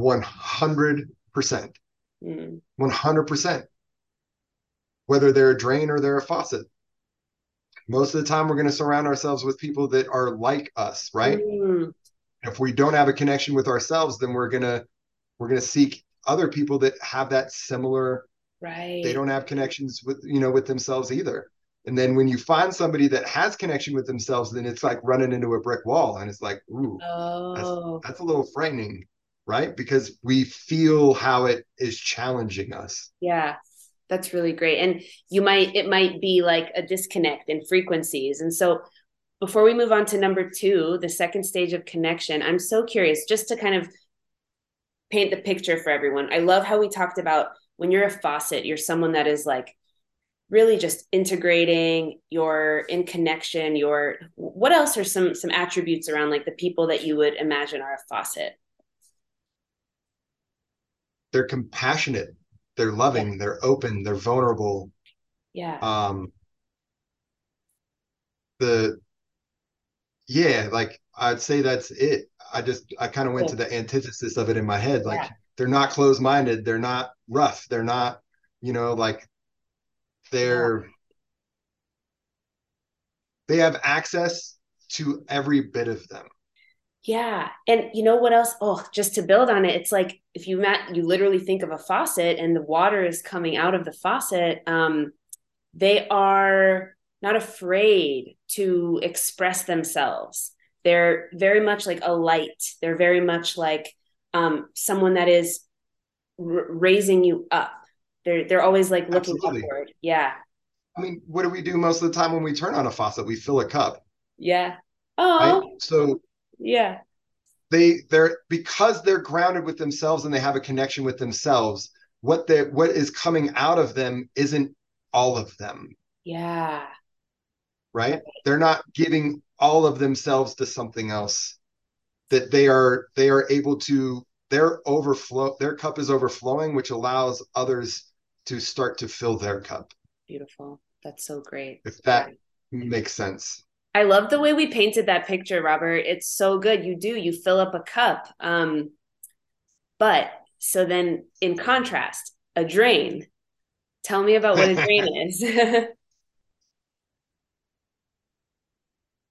100% mm. 100% whether they're a drain or they're a faucet. Most of the time, we're going to surround ourselves with people that are like us, right? Mm. If we don't have a connection with ourselves, then we're gonna we're gonna seek other people that have that similar. Right. They don't have connections with you know with themselves either. And then when you find somebody that has connection with themselves, then it's like running into a brick wall, and it's like, ooh, oh. that's, that's a little frightening. right? Because we feel how it is challenging us. Yeah. That's really great. And you might it might be like a disconnect in frequencies. And so before we move on to number 2, the second stage of connection, I'm so curious just to kind of paint the picture for everyone. I love how we talked about when you're a faucet, you're someone that is like really just integrating you're in connection your what else are some some attributes around like the people that you would imagine are a faucet? They're compassionate they're loving yeah. they're open they're vulnerable. Yeah. Um the yeah like i'd say that's it. I just i kind of went to the antithesis of it in my head like yeah. They're not closed-minded they're not rough they're not you know like they're they have access to every bit of them. Yeah and you know what else? Oh just to build on it it's like if you met you literally think of a faucet and the water is coming out of the faucet um they are not afraid to express themselves. They're very much like a light. They're very much like um someone that is r- raising you up they're they're always like looking Absolutely. upward. Yeah. I mean, what do we do most of the time when we turn on a faucet? We fill a cup. Yeah. Oh. Right? So yeah. They they're because they're grounded with themselves and they have a connection with themselves. What they what is coming out of them isn't all of them. Yeah. Right? They're not giving all of themselves to something else. That they are they are able to their overflow their cup is overflowing, which allows others to start to fill their cup. Beautiful. That's so great. If that yeah. makes sense. I love the way we painted that picture, Robert. It's so good. You do, you fill up a cup. Um, but so then in contrast, a drain. Tell me about what a drain is.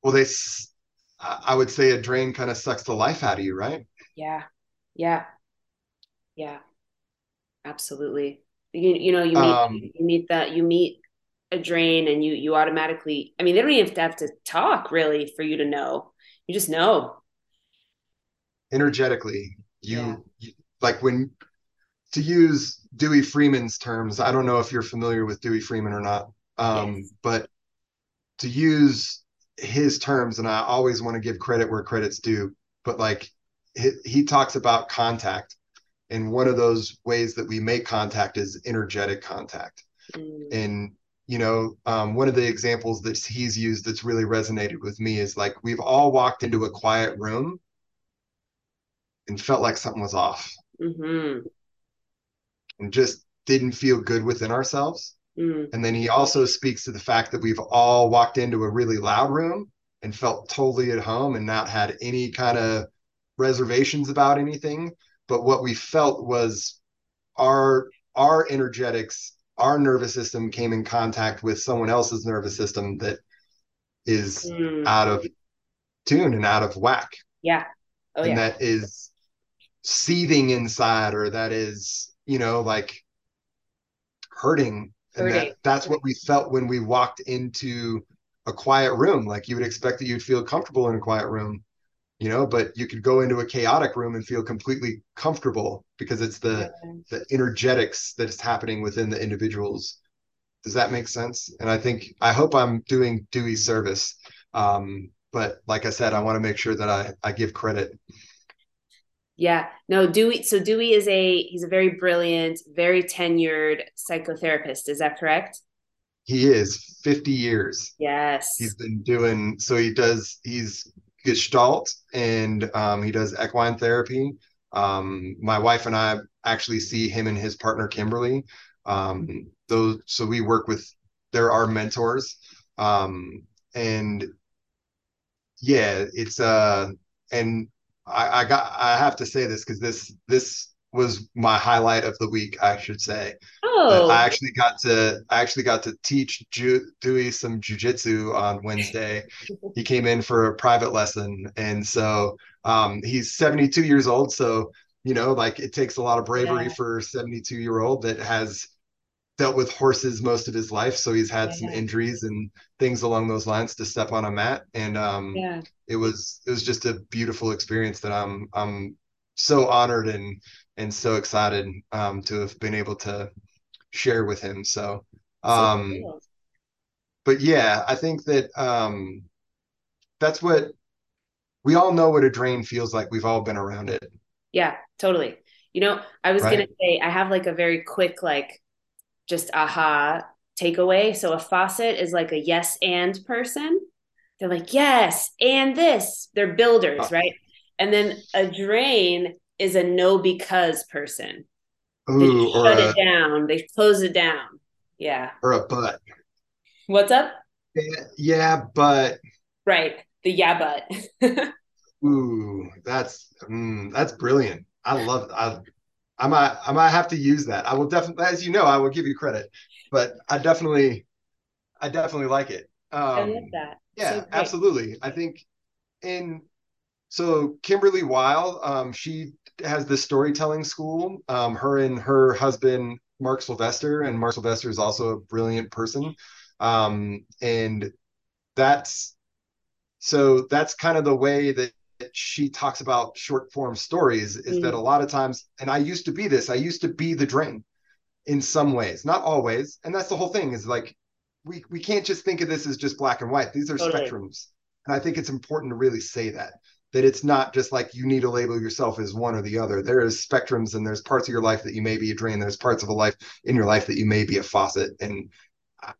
well, they, I would say a drain kind of sucks the life out of you, right? Yeah. Yeah. Yeah. Absolutely you, you know you meet um, you meet that you meet a drain and you you automatically i mean they don't even have to have to talk really for you to know you just know energetically you, yeah. you like when to use Duey Freeman's terms i don't know if you're familiar with Duey Freeman or not um, yes. but to use his terms and i always want to give credit where credit's due but like he, he talks about contact and one of those ways that we make contact is energetic contact mm. and you know um, one of the examples that he's used that's really resonated with me is like we've all walked into a quiet room and felt like something was off mm-hmm. and just didn't feel good within ourselves mm. and then he also speaks to the fact that we've all walked into a really loud room and felt totally at home and not had any kind of reservations about anything but what we felt was our our energetics our nervous system came in contact with someone else's nervous system that is mm. out of tune and out of whack yeah oh, and yeah. that is seething inside or that is you know like hurting, hurting. And that that's what we felt when we walked into a quiet room. Like you would expect that you'd feel comfortable in a quiet room you know but you could go into a chaotic room and feel completely comfortable because it's the the energetics that is happening within the individuals. Does that make sense? And i think i hope i'm doing Duey service. Um, but like i said i want to make sure that i i give credit yeah no Duey so Duey is a he's a very brilliant very tenured psychotherapist is that correct he is 50 years yes he's been doing so he does he's Gestalt and um, he does equine therapy. Um, my wife and I actually see him and his partner Kimberly. Um, those so we work with there are mentors. Um, and yeah, it's uh and I, I got I have to say this because this this was my highlight of the week, I should say. Oh. I actually got to I actually got to teach Ju- Duey some jujitsu on Wednesday. he came in for a private lesson, and so um, he's 72 years old. So you know, like it takes a lot of bravery yeah. for a 72 year old that has dealt with horses most of his life. So he's had yeah. some injuries and things along those lines to step on a mat, and um, yeah. it was it was just a beautiful experience that I'm I'm so honored and and so excited um, to have been able to share with him. So, um, so cool. but yeah, I think that um, that's what we all know what a drain feels like. We've all been around it. Yeah, totally. You know, I was right? gonna say I have like a very quick like just aha takeaway. So a faucet is like a yes and person. They're like, yes, and this. They're builders, oh. right? And then a drain is a no because person. Ooh, they shut a, it down. They close it down. Yeah. Or a but. What's up? Yeah, yeah but. Right. The yeah, but. Ooh, that's mm, that's brilliant. I love. I I might I might have to use that. I will definitely, as you know, I will give you credit, but I definitely I definitely like it. Um, I love that. Yeah, so absolutely. I think in so Kimberly Weil, um, she has this storytelling school. Um, her and her husband Mark Sylvester, and Mark Sylvester is also a brilliant person. Um, and that's so that's kind of the way that she talks about short form stories is mm. that a lot of times, and I used to be this, I used to be the drain in some ways, not always. And that's the whole thing is like, we, we can't just think of this as just black and white. These are totally. spectrums. And I think it's important to really say that, that it's not just like you need to label yourself as one or the other. There is spectrums and there's parts of your life that you may be a drain. There's parts of a life in your life that you may be a faucet. And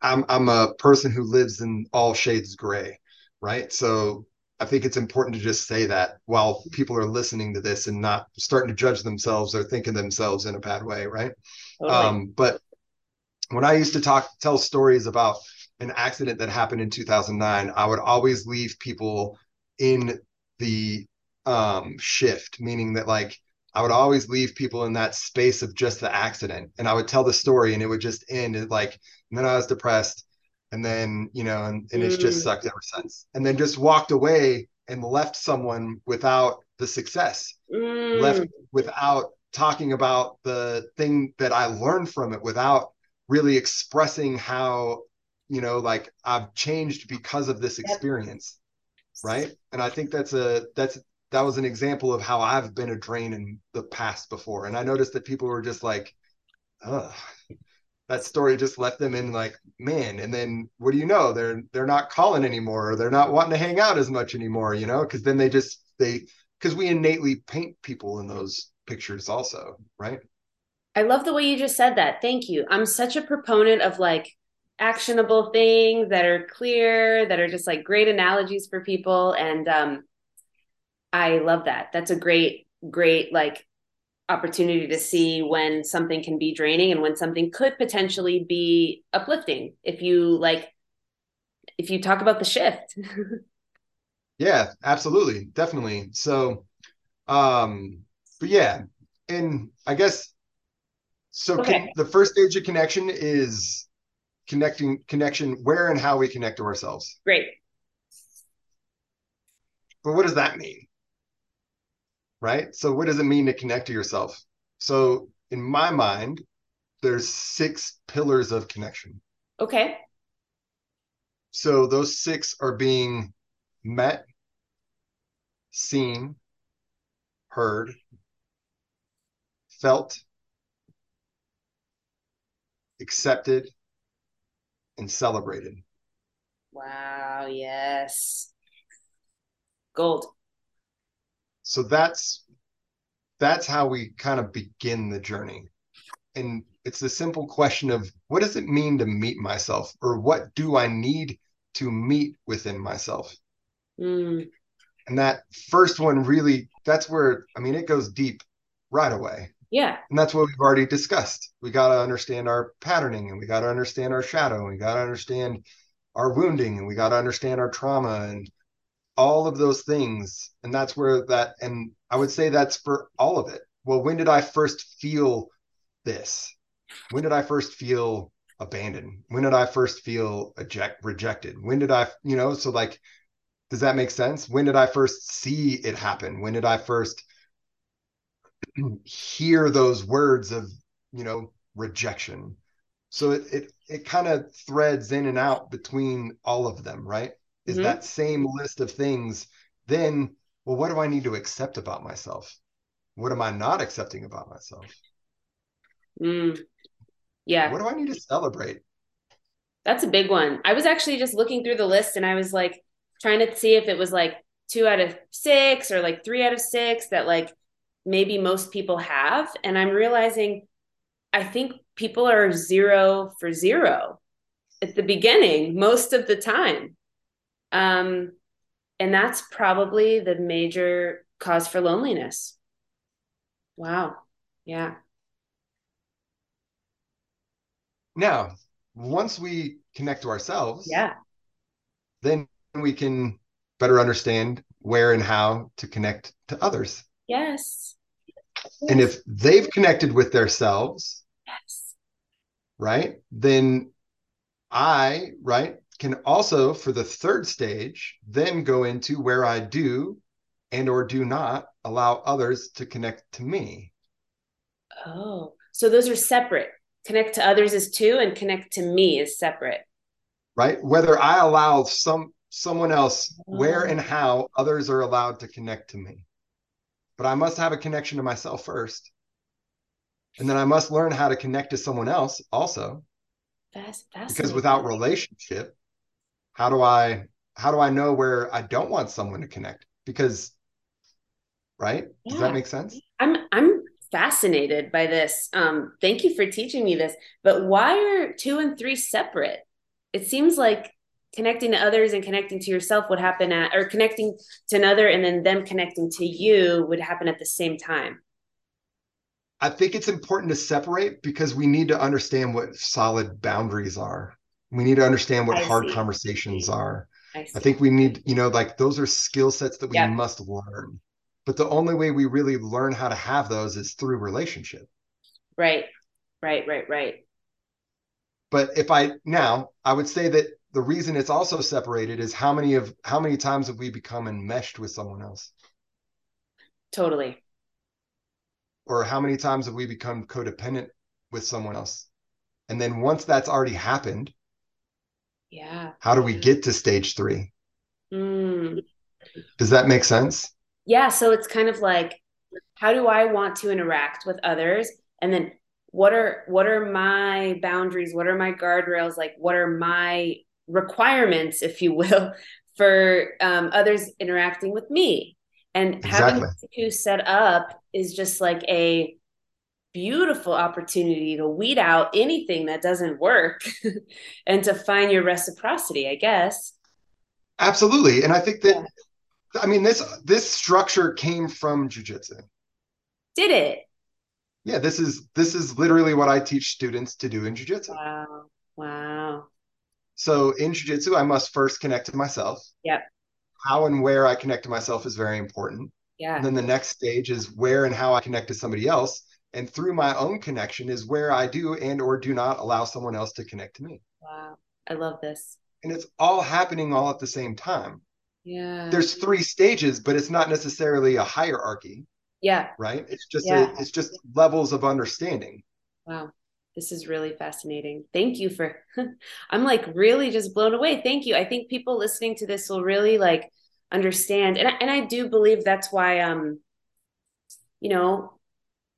I'm, I'm a person who lives in all shades gray. Right. So I think it's important to just say that while people are listening to this and not starting to judge themselves or thinking themselves in a bad way, right? Totally. Um, but when I used to talk, tell stories about an accident that happened in 2009, I would always leave people in the um, shift, meaning that like I would always leave people in that space of just the accident, and I would tell the story, and it would just end like, and then I was depressed, and then you know and, and it's just mm. sucked ever since. And then just walked away and left someone without the success. Mm. left without talking about the thing that i learned from it without really expressing how you know like i've changed because of this experience right? And i think that's a that's that was an example of how i've been a drain in the past before. And i noticed that people were just like Ugh, that story just left them in like man and then what do you know? They're they're not calling anymore or they're not wanting to hang out as much anymore you know? Because then they just they because we innately paint people in those pictures also right? I love the way you just said that. Thank you. I'm such a proponent of like actionable things that are clear that are just like great analogies for people and um i love that. That's a great great like opportunity to see when something can be draining and when something could potentially be uplifting if you like if you talk about the shift. Yeah absolutely. Definitely. So um but yeah and i guess so okay. can, the first stage of connection is connecting connection where and how we connect to ourselves. Great. But what does that mean right? So what does it mean to connect to yourself? So in my mind, there's six pillars of connection. Okay. So those six are being met, seen, heard, felt, accepted, and celebrated. Wow, yes. Gold so that's that's how we kind of begin the journey. And it's the simple question of what does it mean to meet myself? Or what do i need to meet within myself? Mm. and that first one really that's where i mean it goes deep right away. Yeah. And that's what we've already discussed. We got to understand our patterning and we got to understand our shadow and we got to understand our wounding and we got to understand our trauma and all of those things and that's where that and i would say that's for all of it. Well when did i first feel this? When did i first feel abandoned? When did i first feel eject, rejected? When did i you know so like does that make sense? When did i first see it happen? When did i first hear those words of you know rejection? So it it, it kind of threads in and out between all of them right is mm-hmm. that same list of things then well what do i need to accept about myself what am I not accepting about myself? Mm. Yeah. What do I need to celebrate? That's a big one. I was actually just looking through the list and I was like trying to see if it was like two out of six or like three out of six that like maybe most people have. And I'm realizing I think people are zero for zero at the beginning most of the time. Um, and that's probably the major cause for loneliness. Wow. Yeah. Now, once we connect to ourselves, yeah, then we can better understand where and how to connect to others. Yes. And if they've connected with themselves, yes. right, then I, right, can also for the third stage then go into where I do and or do not allow others to connect to me. Oh, so those are separate. Connect to others is two and connect to me is separate. Right? Whether I allow some someone else oh. where and how others are allowed to connect to me. But I must have a connection to myself first. And then I must learn how to connect to someone else also. That's, that's because without relationship, how do I how do I know where I don't want someone to connect? Because right? Yeah. Does that make sense? I'm I'm fascinated by this. Um, thank you for teaching me this. But why are two and three separate? It seems like connecting to others and connecting to yourself would happen at, or connecting to another and then them connecting to you would happen at the same time. I think it's important to separate because we need to understand what solid boundaries are. We need to understand what I hard see. conversations mm-hmm. are. I, I, think we need, you know, like those are skill sets that we must learn. But the only way we really learn how to have those is through relationship. Right. Right, right, right. But if I now, I would say that the reason it's also separated is how many of how many times have we become enmeshed with someone else? Totally. Or how many times have we become codependent with someone else? And then once that's already happened, yeah. How do we get to stage three? Mm. Does that make sense? Yeah. So it's kind of like, how do I want to interact with others? And then what are what are my boundaries? What are my guardrails? Like what are my requirements, if you will, for um, others interacting with me? And exactly. having to set up is just like a beautiful opportunity to weed out anything that doesn't work and to find your reciprocity, I guess. Absolutely. And I think that yeah. I mean this this structure came from jujitsu. Did it? Yeah, this is this is literally what I teach students to do in jujitsu. Wow. Wow. So in jujitsu, I must first connect to myself. Yep. How and where I connect to myself is very important. Yeah. And then the next stage is where and how I connect to somebody else and through my own connection is where i do and or do not allow someone else to connect to me. Wow. I love this. And it's all happening all at the same time. Yeah. There's three stages but it's not necessarily a hierarchy. Yeah. Right? It's just yeah. a, it's just levels of understanding. Wow. This is really fascinating. Thank you for i'm like really just blown away. Thank you. I think people listening to this will really like understand. And, and i do believe that's why um you know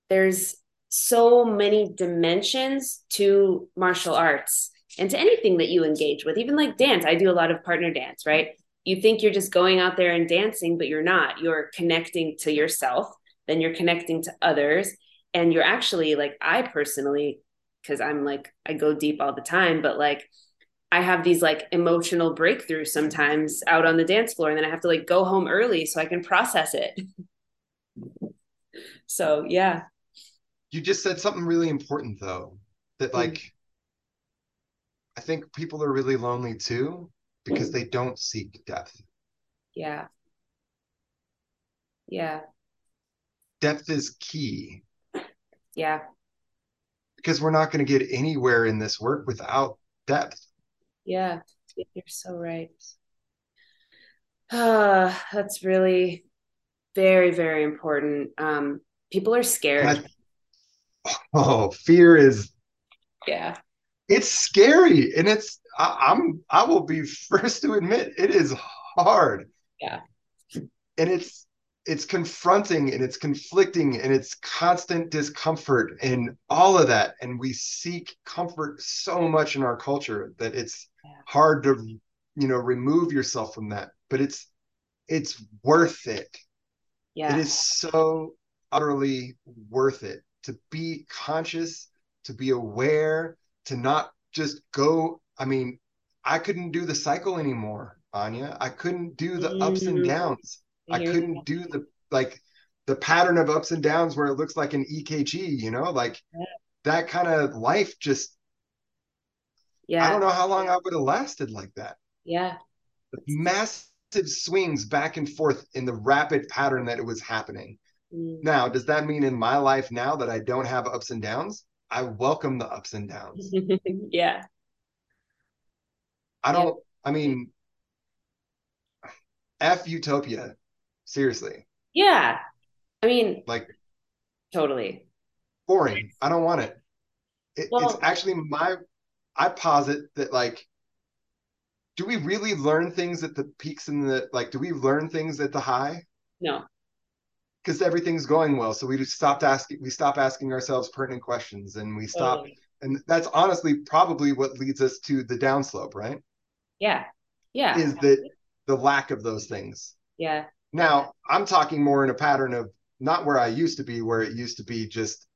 there's so many dimensions to martial arts and to anything that you engage with, even like dance. I do a lot of partner dance, right? You think you're just going out there and dancing, but you're not. You're connecting to yourself, then you're connecting to others. And you're actually like, I personally, because I'm like, I go deep all the time, but like, I have these like emotional breakthroughs sometimes out on the dance floor, and then I have to like go home early so I can process it. so, yeah you just said something really important though that hmm. like mm. i think people are really lonely too because they don't seek depth yeah. Yeah. Depth is key. Yeah. Because we're not going to get anywhere in this work without depth yeah. You're so right. Uh, that's really very very important. Um people are scared oh fear is yeah. It's scary and it's I, i'm i will be first to admit it is hard. Yeah. And it's it's confronting and it's conflicting and it's constant discomfort and all of that and we seek comfort so much in our culture that it's yeah. hard to you know remove yourself from that but it's it's worth it. Yeah. it is so utterly worth it to be conscious to be aware to not just go i mean i couldn't do the cycle anymore anya i couldn't do the mm-hmm. ups and mm-hmm. downs I couldn't do the like the pattern of ups and downs where it looks like an EKG, you know, like that kind of life just yeah. I don't know how long I would have lasted like that. Yeah. Massive swings back and forth in the rapid pattern that it was happening. Mm. Now, does that mean in my life now that I don't have ups and downs? I welcome the ups and downs. yeah. I don't, I mean, F utopia. Seriously. Yeah. I mean, like, totally. Boring. I don't want it. it well, it's actually my, I posit that, like, do we really learn things at the peaks and the, like, do we learn things at the high? No. Because everything's going well. So we just stopped asking, we stop asking ourselves pertinent questions and we stop. Totally. And that's honestly probably what leads us to the downslope, right? Yeah. Yeah. Is that the lack of those things. Yeah. Now, I'm talking more in a pattern of not where I used to be, where it used to be just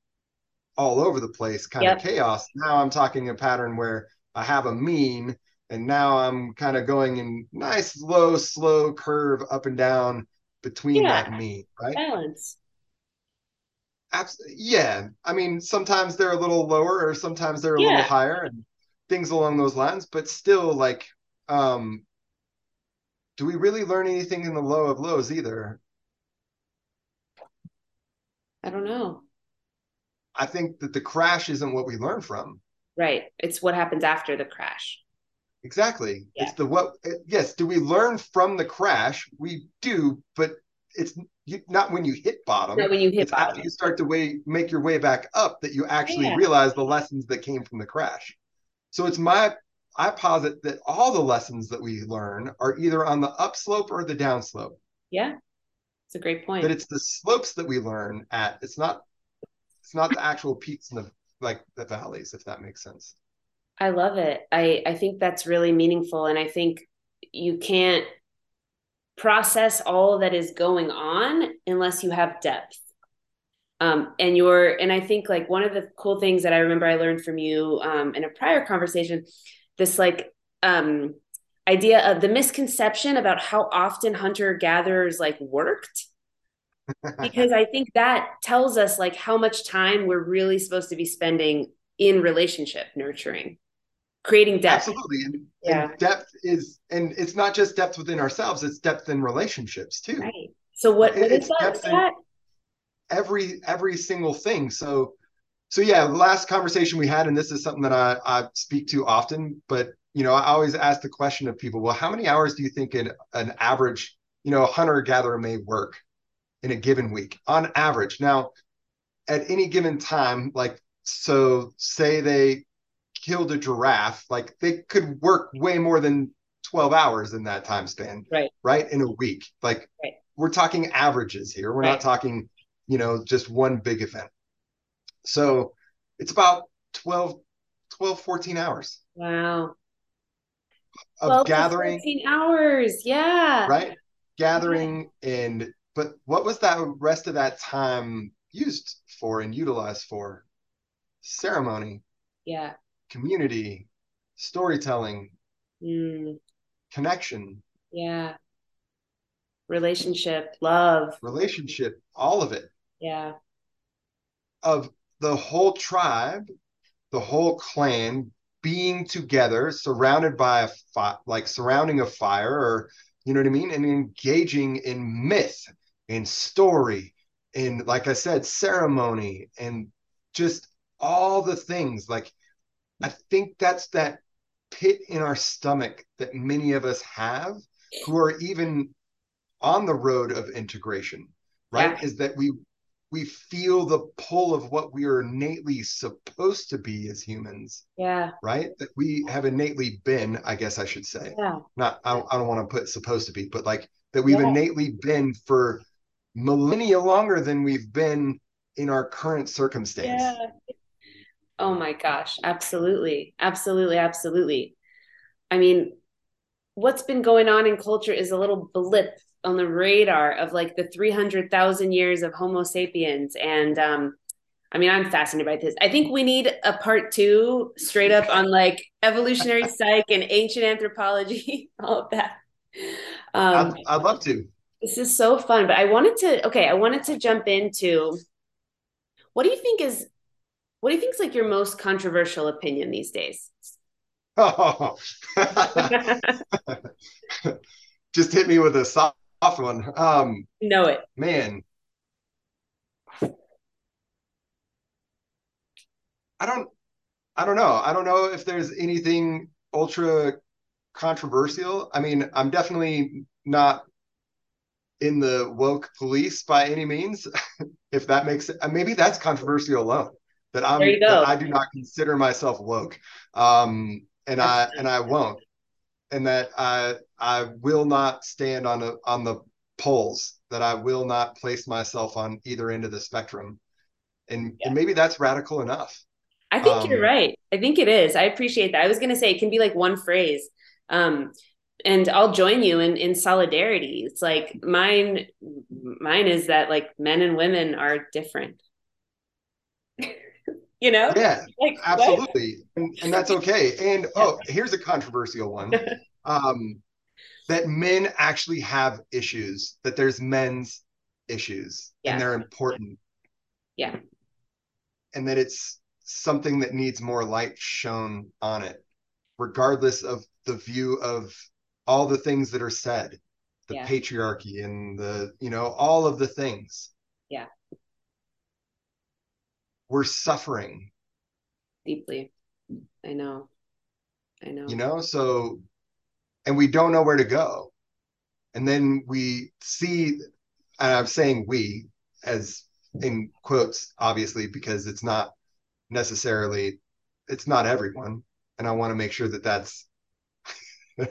all over the place, kind yep. of chaos. Now I'm talking a pattern where I have a mean, and now I'm kind of going in nice, low, slow curve up and down between yeah. that mean, right? Balance. Absolutely. Yeah. I mean, sometimes they're a little lower or sometimes they're a yeah. little higher and things along those lines, but still like um do we really learn anything in the low of lows either? I don't know. I think that the crash isn't what we learn from. Right. It's what happens after the crash. Exactly. Yeah. It's the what eh, yes, do we learn from the crash? We do, but it's not when you hit bottom. Not when you hit it's bottom. After you start to way make your way back up that you actually yeah. realize the lessons that came from the crash. So it's my I posit that all the lessons that we learn are either on the upslope or the downslope. Yeah. It's a great point. But it's the slopes that we learn at. It's not it's not the actual peaks and the like the valleys, if that makes sense. I love it. I, I think that's really meaningful. And I think you can't process all that is going on unless you have depth. Um, and you're, and I think like one of the cool things that I remember I learned from you um, in a prior conversation this like um idea of the misconception about how often hunter gatherers like worked because i think that tells us like how much time we're really supposed to be spending in relationship nurturing creating depth absolutely and, yeah. and depth is and it's not just depth within ourselves it's depth in relationships too right so what, what is that? every every single thing so so yeah, the last conversation we had, and this is something that I, I speak to often, but you know, I always ask the question of people, well, how many hours do you think an, an average, you know, hunter gatherer may work in a given week on average? Now, at any given time, like so say they killed a giraffe, like they could work way more than 12 hours in that time span. Right. Right. In a week. Like right. we're talking averages here. We're right. not talking, you know, just one big event. So it's about 12, 12 14 hours. Wow. Of gathering 14 hours. Yeah. Right. Gathering and but what was that rest of that time used for and utilized for? Ceremony. Yeah. Community, storytelling, mm. connection. Yeah. Relationship, love. Relationship, all of it. Yeah. Of the whole tribe, the whole clan being together, surrounded by a fi- like surrounding a fire, or you know what I mean, and engaging in myth, in story, in like I said, ceremony, and just all the things. Like I think that's that pit in our stomach that many of us have who are even on the road of integration right yeah. is that we we feel the pull of what we are innately supposed to be as humans. Yeah. Right. That we have innately been, I guess I should say. Yeah. Not, I don't, I don't want to put supposed to be, but like that we've yeah. innately been for millennia longer than we've been in our current circumstance. Yeah. Oh my gosh, absolutely. Absolutely, absolutely. I mean, what's been going on in culture is a little blip on the radar of like the 300,000 years of Homo sapiens. And um, I mean, I'm fascinated by this. I think we need a part two straight up on like evolutionary psych and ancient anthropology, all of that. Um, I'd, I'd love to. This is so fun. But I wanted to, okay, I wanted to jump into what do you think is, what do you think is like your most controversial opinion these days? Oh, just hit me with a soft one. Um, know it, man. I don't, I don't know. I don't know if there's anything ultra controversial. I mean, I'm definitely not in the woke police by any means. if that makes it, maybe that's controversial alone. That I'm, that I do not consider myself woke. Um, and I and I won't, and that I I will not stand on a, on the poles. That I will not place myself on either end of the spectrum, and yeah. and maybe that's radical enough. I think um, you're right. I think it is. I appreciate that. I was going to say it can be like one phrase. Um, and I'll join you in in solidarity. It's like mine mine is that like men and women are different. You know? Yeah like, absolutely. And, and, that's okay. And oh here's a controversial one. Um that men actually have issues that there's men's issues and they're important. Yeah. And that it's something that needs more light shown on it regardless of the view of all the things that are said the yeah. patriarchy and the you know all of the things. Yeah we're suffering deeply. I know. I know. You know, so and we don't know where to go. And then we see, and I'm saying we as in quotes, obviously, because it's not necessarily, it's not everyone. And I want to make sure that that's.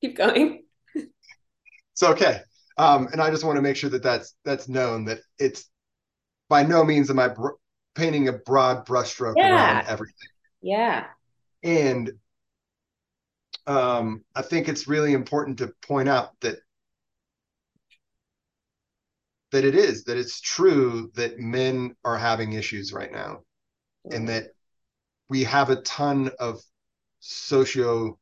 Keep going. it's okay. Um, and I just want to make sure that that's that's known that it's by no means am I br- painting a broad brushstroke yeah. around everything. Yeah. And um, I think it's really important to point out that that it is that it's true that men are having issues right now, mm-hmm. and that we have a ton of socio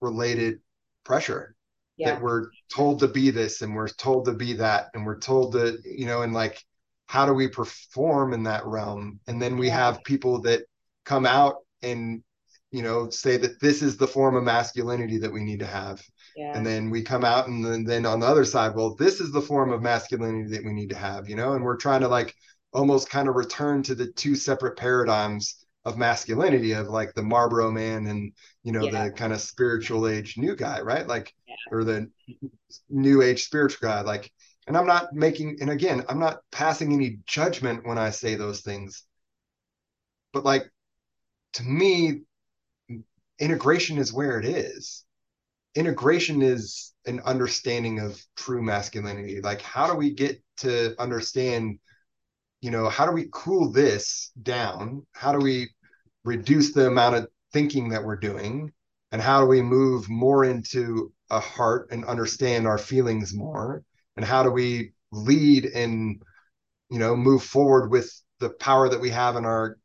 related pressure yeah. that we're told to be this and we're told to be that and we're told to you know and like how do we perform in that realm and then we have people that come out and you know say that this is the form of masculinity that we need to have yeah. and then we come out and then, then on the other side well this is the form of masculinity that we need to have you know and we're trying to like almost kind of return to the two separate paradigms of masculinity of like the marlboro man and you know yeah. the kind of spiritual age new guy right like yeah. or the new age spiritual guy like and I'm not making, and again, I'm not passing any judgment when I say those things. But like, to me, integration is where it is. Integration is an understanding of true masculinity. Like, how do we get to understand, you know, how do we cool this down? How do we reduce the amount of thinking that we're doing? And how do we move more into a heart and understand our feelings more? And how do we lead and you know move forward with the power that we have in our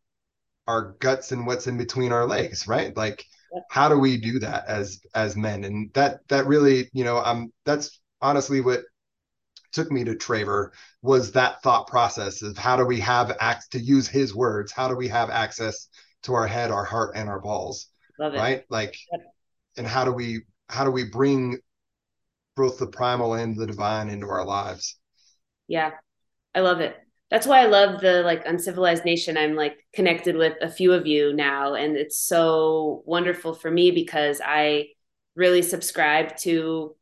our guts and what's in between our legs right like how do we do that as as men and that that really you know i'm that's honestly what took me to Traver was that thought process of how do we have access to use his words how do we have access to our head our heart and our balls Love it. right like yep. and how do we how do we bring both the primal and the divine into our lives. Yeah, I love it. That's why I love the like uncivilized nation. I'm like connected with a few of you now, and it's so wonderful for me because I really subscribe to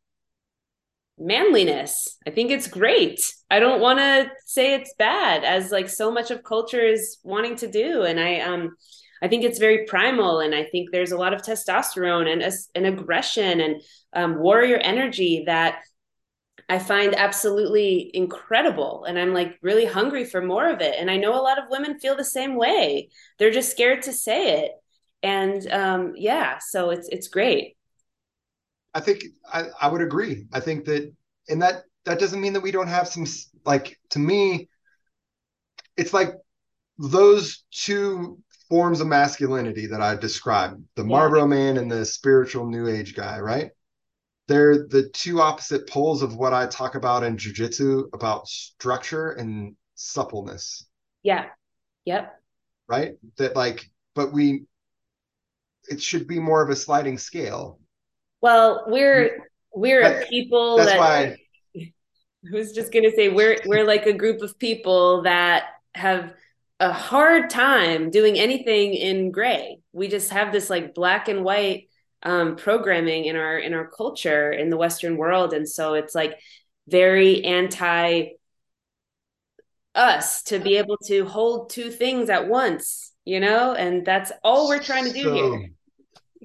manliness. I think it's great. I don't want to say it's bad as like so much of culture is wanting to do. And I um I think it's very primal, and I think there's a lot of testosterone and an aggression and um, warrior energy that I find absolutely incredible. And I'm like really hungry for more of it. And I know a lot of women feel the same way. They're just scared to say it. And um, yeah, so it's it's great. I think I, I would agree. I think that, and that that doesn't mean that we don't have some like to me, it's like those two forms of masculinity that I described, the. Marlboro man and the spiritual new age guy, right? they're the two opposite poles of what I talk about in jujitsu about structure and suppleness. Yeah. Yep. Right. That like, but we, it should be more of a sliding scale. Well, we're mm-hmm. we're a people that's that. Why I was just gonna say we're we're like a group of people that have a hard time doing anything in gray. We just have this like black and white um, programming in our in our culture in the Western world, and so it's like very anti us to be able to hold two things at once, you know, and that's all we're trying to do so, here.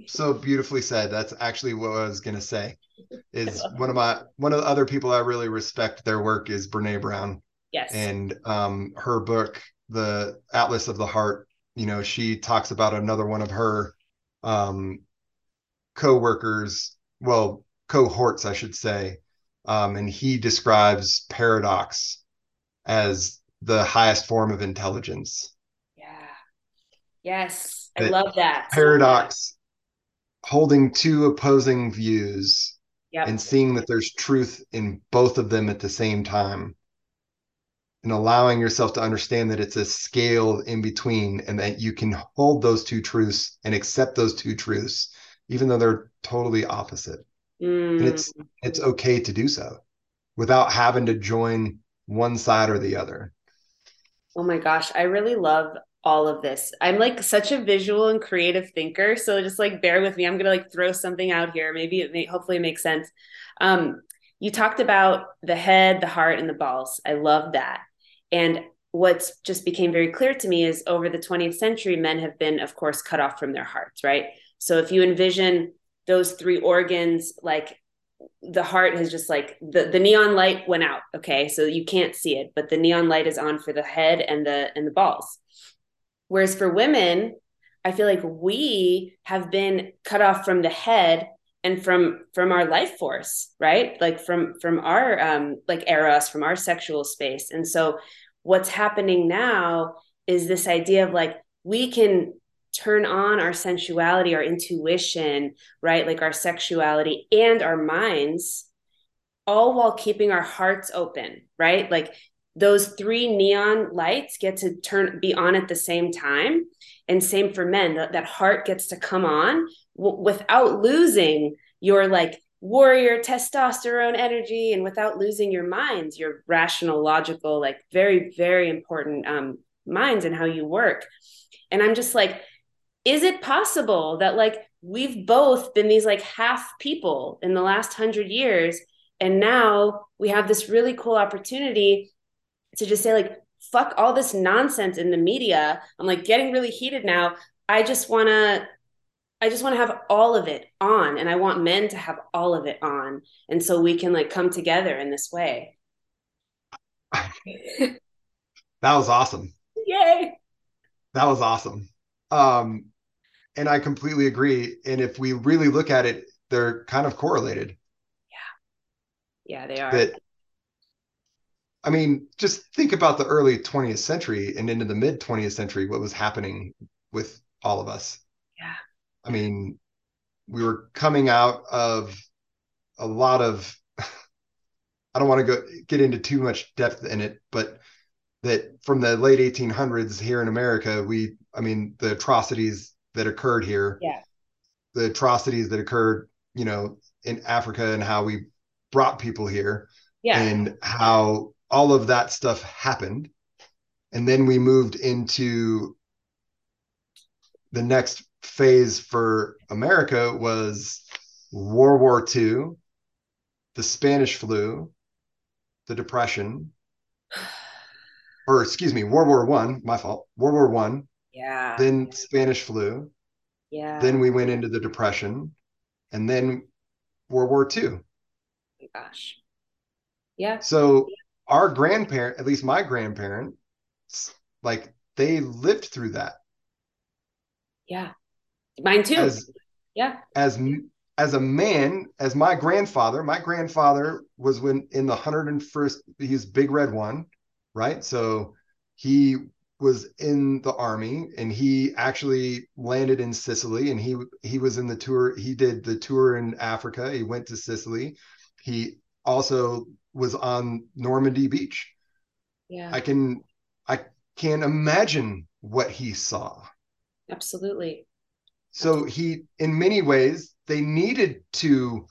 So beautifully said. That's actually what I was gonna say. Is one of my one of the other people I really respect their work is Brene Brown. Yes. And um her book, The Atlas of the Heart, you know, she talks about another one of her um co-workers, well, cohorts, I should say, um, and he describes paradox as the highest form of intelligence. Yeah. Yes, I love that. Paradox, holding two opposing views yep. and seeing that there's truth in both of them at the same time and allowing yourself to understand that it's a scale in between and that you can hold those two truths and accept those two truths even though they're totally opposite. Mm. And it's it's okay to do so without having to join one side or the other. Oh my gosh, I really love all of this. I'm like such a visual and creative thinker, so just like bear with me. I'm gonna like throw something out here. Maybe it may hopefully it makes sense. Um, you talked about the head, the heart, and the balls. I love that. And what's just became very clear to me is over the 20th century, men have been, of course, cut off from their hearts, right? So if you envision those three organs, like the heart has just like the, the neon light went out. Okay. So you can't see it, but the neon light is on for the head and the and the balls. Whereas for women, I feel like we have been cut off from the head and from from our life force right like from from our um like eros from our sexual space and so what's happening now is this idea of like we can turn on our sensuality, our intuition, right? Like our sexuality and our minds, all while keeping our hearts open, right? Like those three neon lights get to turn be on at the same time and same for men that, that heart gets to come on w- without losing your like warrior testosterone energy and without losing your minds your rational logical like very very important um minds and how you work. And i'm just like is it possible that like we've both been these like half people in the last hundred years and now we have this really cool opportunity to just say like fuck all this nonsense in the media. I'm like getting really heated now. I just want to i just want to have all of it on and i want men to have all of it on and so we can like come together in this way that was awesome yay that was awesome um and I completely agree. And if we really look at it, they're kind of correlated. Yeah. Yeah, they are. That I mean, just think about the early 20th century and into the mid 20th century, what was happening with all of us. I mean, we were coming out of a lot of I don't want to go get into too much depth in it, but that from the late 1800s here in America, we I mean, the atrocities that occurred here. Yeah. The atrocities that occurred, you know, in Africa and how we brought people here. Yeah. And how all of that stuff happened. And then we moved into the next phase for America was World War II, the Spanish flu, the Depression, or excuse me, World War One. My fault. World War One, yeah. Then Spanish flu. Yeah. Then we went into the Depression and then World War II. Oh gosh. Yeah. So our grandparent, at least my grandparents, like they lived through that. Yeah. Mine too. As, yeah. As as a man, as my grandfather, my grandfather was when in the 101st, he's big red one, right? So he was in the army and he actually landed in Sicily and he he was in the tour he did the tour in Africa he went to Sicily he also was on Normandy beach yeah I can I can't imagine what he saw absolutely so he in many ways they needed to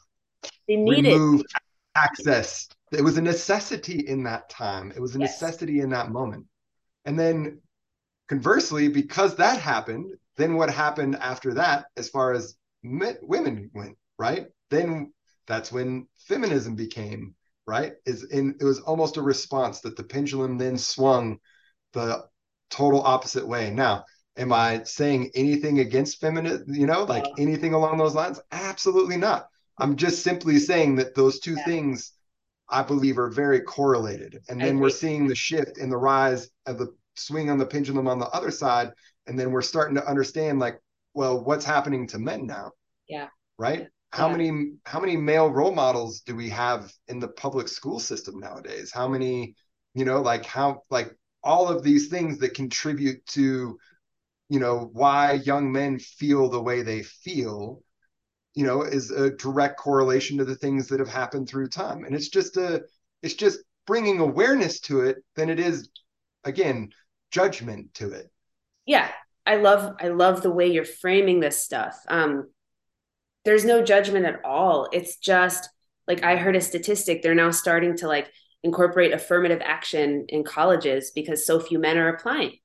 they needed remove access it was a necessity in that time it was a yes. necessity in that moment and then conversely, because that happened, then what happened after that, as far as men, women went, right? Then that's when feminism became right. Is in it was almost a response that the pendulum then swung the total opposite way. Now, am I saying anything against feminism? You know, like anything along those lines? Absolutely not. I'm just simply saying that those two yeah. things I believe are very correlated. And then we're seeing the shift in the rise of the swing on the pendulum on the other side. And then we're starting to understand like, well, what's happening to men now? Yeah. Right. How yeah. many how many male role models do we have in the public school system nowadays? How many, you know, like how like all of these things that contribute to, you know, why young men feel the way they feel you know is a direct correlation to the things that have happened through time. And it's just a it's just bringing awareness to it than it is again judgment to it. Yeah i love i love the way you're framing this stuff. Um there's no judgment at all. It's just like i heard a statistic they're now starting to like incorporate affirmative action in colleges because so few men are applying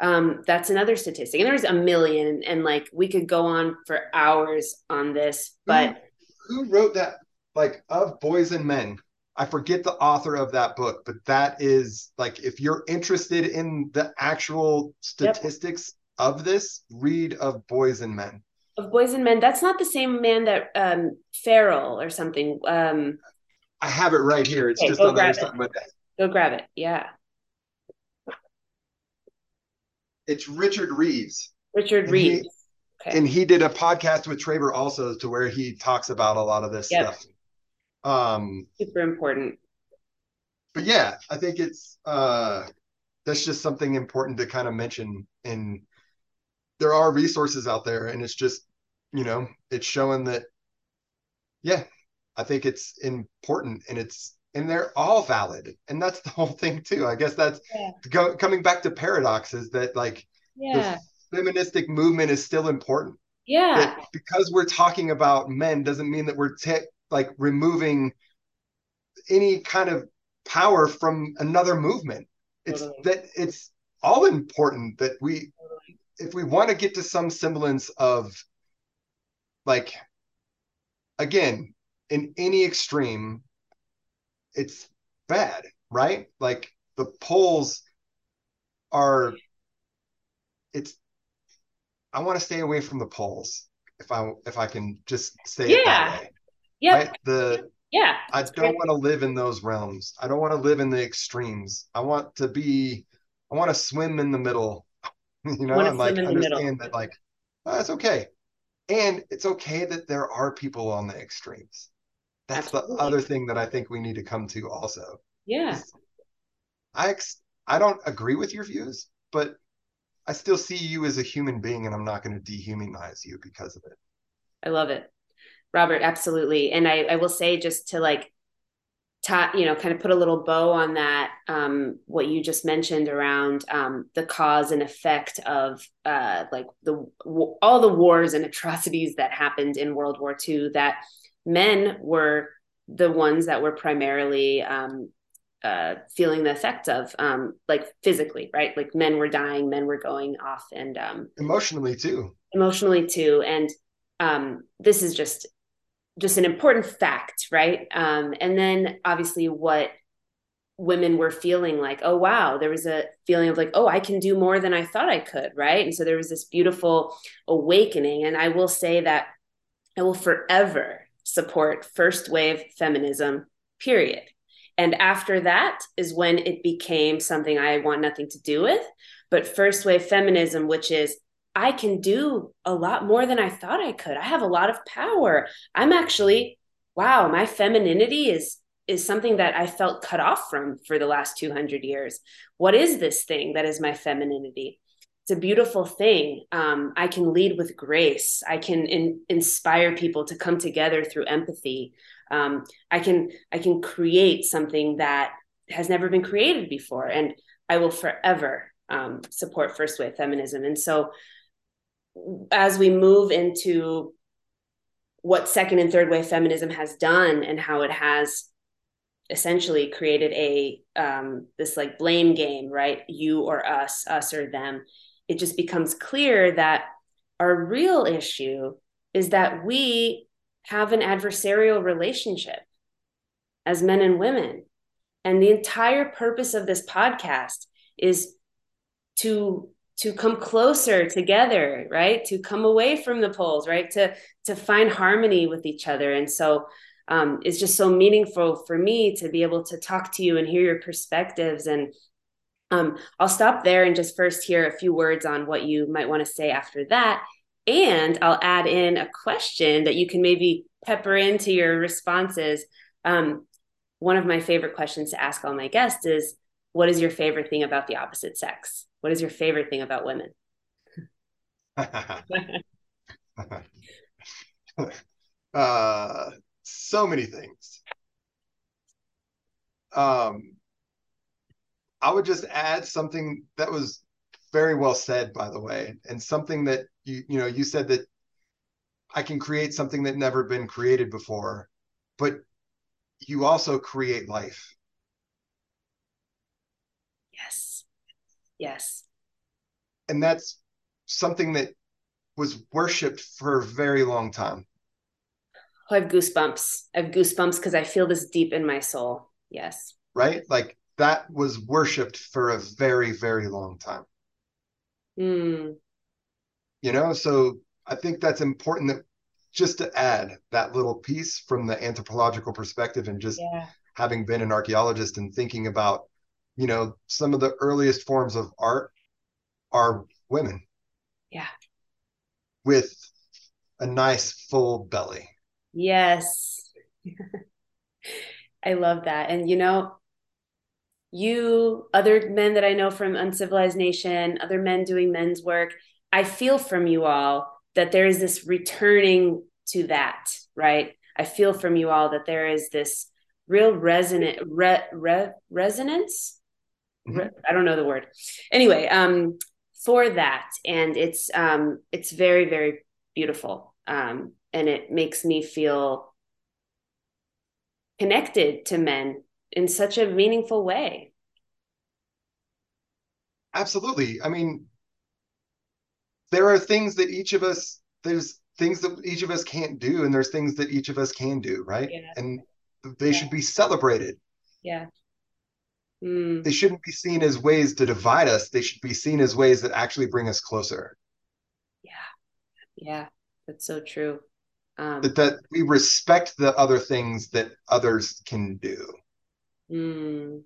um, that's another statistic. And there's a million and like we could go on for hours on this but who, who wrote that like of boys and men? I forget the author of that book but that is like if you're interested in the actual statistics yep. of this read of boys and men. Of boys and men. That's not the same man that um farrell or something um i have it right here. It's okay, just on the other side of my desk. Go grab it. Yeah it's Richard Reeves. Richard and Reeves. He, okay. And he did a podcast with Traver also to where he talks about a lot of this yep. stuff. Um super important. But yeah, I think it's uh that's just something important to kind of mention and there are resources out there and it's just you know it's showing that yeah i think it's important and it's and they're all valid and that's the whole thing too i guess that's yeah. go, coming back to paradoxes that like yeah. the feministic movement is still important yeah that because we're talking about men doesn't mean that we're te- like removing any kind of power from another movement it's totally. that it's all important that we if we want to get to some semblance of like again in any extreme it's bad, right? Like the polls are it's I want to stay away from the polls if I if I can just say yeah. it that way. Yeah. Right? The yeah. I don't want to live in those realms. I don't want to live in the extremes. I want to be I want to swim in the middle. you know, and like understand that like oh, that's okay. And it's okay that there are people on the extremes that's Absolutely. the other thing that I think we need to come to also. Yeah. I ex- I don't agree with your views, but I still see you as a human being and I'm not going to dehumanize you because of it. I love it. Robert, absolutely. And I, I will say just to like ta- you know, kind of put a little bow on that, um, what you just mentioned around um, the cause and effect of uh, like the all the wars and atrocities that happened in World War II that men were the ones that were primarily um, uh, feeling the effects of, um, like physically, right? Like men were dying, men were going off, and um, emotionally too. Emotionally too, and um, this is just just an important fact, right? Um, and then obviously what women were feeling like, oh wow, there was a feeling of like, oh, I can do more than I thought I could, right? And so there was this beautiful awakening, and I will say that I will forever support first wave feminism, period. And after that is when it became something I want nothing to do with. But first wave feminism, which is I can do a lot more than I thought I could. I have a lot of power. I'm actually, wow, my femininity is is something that I felt cut off from for the last 200 years. What is this thing that is my femininity? It's a beautiful thing. Um, I can lead with grace. I can in, inspire people to come together through empathy. Um, I can I can create something that has never been created before, and I will forever um, support first wave feminism. And so, as we move into what second and third wave feminism has done and how it has essentially created a um, this like blame game right you or us us or them it just becomes clear that our real issue is that we have an adversarial relationship as men and women. And the entire purpose of this podcast is to to come closer together right? To come away from the poles right? To to find harmony with each other. And so um, is just so meaningful for me to be able to talk to you and hear your perspectives. And um, I'll stop there and just first hear a few words on what you might want to say after that. And I'll add in a question that you can maybe pepper into your responses. Um, one of my favorite questions to ask all my guests is What is your favorite thing about the opposite sex? What is your favorite thing about women? uh, so many things. Um, I would just add something that was very well said, by the way, and something that you you know you said that I can create something that never been created before, but you also create life. Yes. Yes. And that's something that was worshipped for a very long time. Oh, I have goosebumps. I have goosebumps because I feel this deep in my soul. Yes. Right? Like that was worshipped for a very, very long time. Mm. You know, so I think that's important that just to add that little piece from the anthropological perspective and just yeah. having been an archaeologist and thinking about, you know, some of the earliest forms of art are women. Yeah. With a nice full belly. Yes. I love that. And you know, you, other men that I know from Uncivilized Nation, other men doing men's work, I feel from you all that there is this returning to that, right? I feel from you all that there is this real resonant re, re, resonance. Mm-hmm. Re, I don't know the word. Anyway, um, for that, and it's um, it's very very beautiful. Um, and it makes me feel connected to men in such a meaningful way. Absolutely. I mean, there are things that each of us, there's things that each of us can't do, and there's things that each of us can do, right? Yeah. And they yeah. should be celebrated. Yeah. Mm. They shouldn't be seen as ways to divide us. They should be seen as ways that actually bring us closer. Yeah. Yeah. That's so true um, that, that we respect the other things that others can do mm,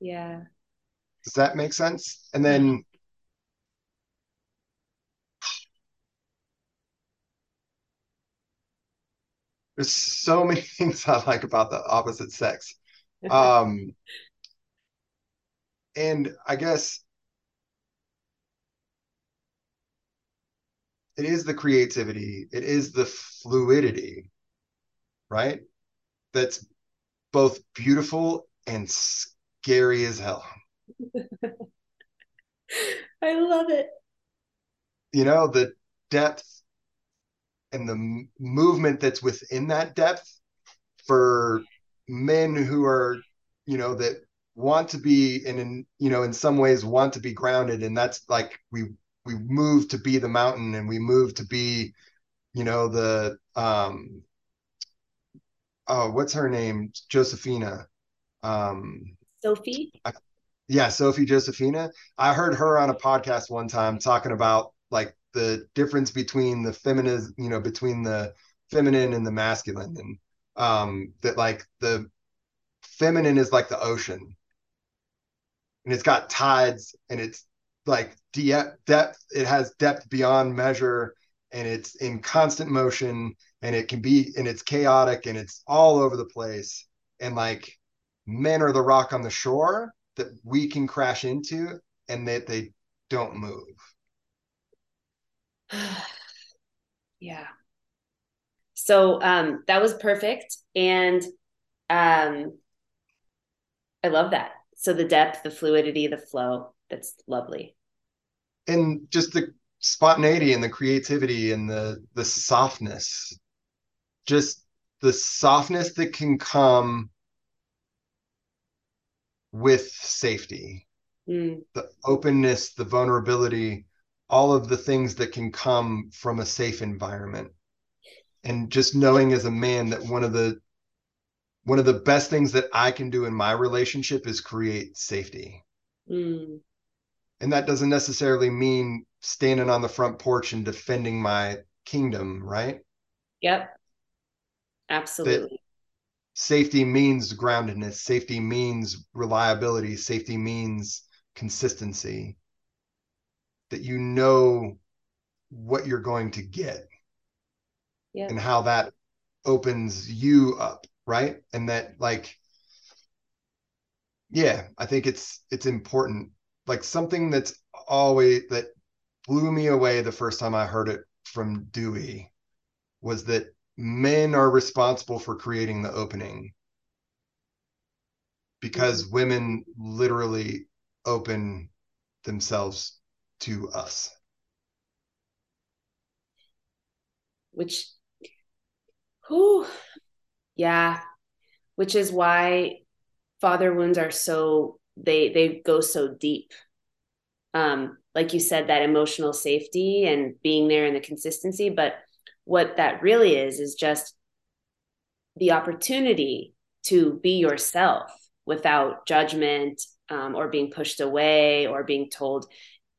yeah. Does that make sense? And then there's so many things i like about the opposite sex. Um and i guess it is the creativity it is the fluidity right? That's both beautiful and scary as hell. I love it. You know the depth and the movement that's within that depth for men who are you know that want to be and in you know in some ways want to be grounded. And that's like we we move to be the mountain and we move to be you know the um oh what's her name? Josephina. Um sophie? I, yeah sophie josephina. I heard her on a podcast one time talking about like the difference between the feminine you know between the feminine and the masculine and um that like the feminine is like the ocean. And it's got tides and it's like de- depth it has depth beyond measure and it's in constant motion and it can be and it's chaotic and it's all over the place and like men are the rock on the shore that we can crash into and that they don't move. Yeah. So um that was perfect and um i love that. So the depth the fluidity the flow that's lovely. And just the spontaneity and the creativity and the the softness just the softness that can come with safety. Mm. the openness the vulnerability all of the things that can come from a safe environment. And just knowing as a man that one of the one of the best things that i can do in my relationship is create safety. Mm. and that doesn't necessarily mean standing on the front porch and defending my kingdom right? Yep absolutely. Safety means groundedness safety means reliability safety means consistency. That you know what you're going to get yeah. and how that opens you up right? And that like yeah i think it's it's important. Like something that's always that blew me away the first time i heard it from Duey was that men are responsible for creating the opening because mm-hmm. women literally open themselves to us. Which, who, yeah, which is why father wounds are so they they go so deep. Um, like you said, that emotional safety and being there and the consistency, but what that really is is just the opportunity to be yourself without judgment um, or being pushed away or being told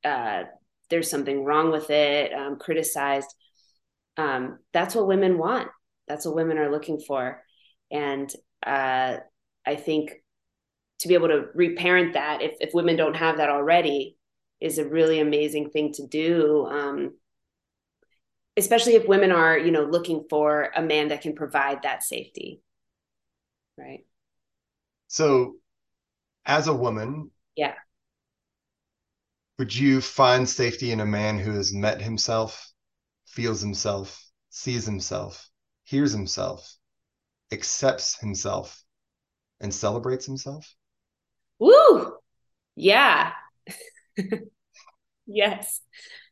uh, there's something wrong with it, um, criticized. Um, that's what women want. That's what women are looking for. And uh, I think to be able to reparent that, if, if women don't have that already, is a really amazing thing to do. Especially if women are, you know, looking for a man that can provide that safety. Right. So, as a woman, yeah, would you find safety in a man who has met himself, feels himself, sees himself, hears himself, accepts himself, and celebrates himself? Woo! Yeah. yes.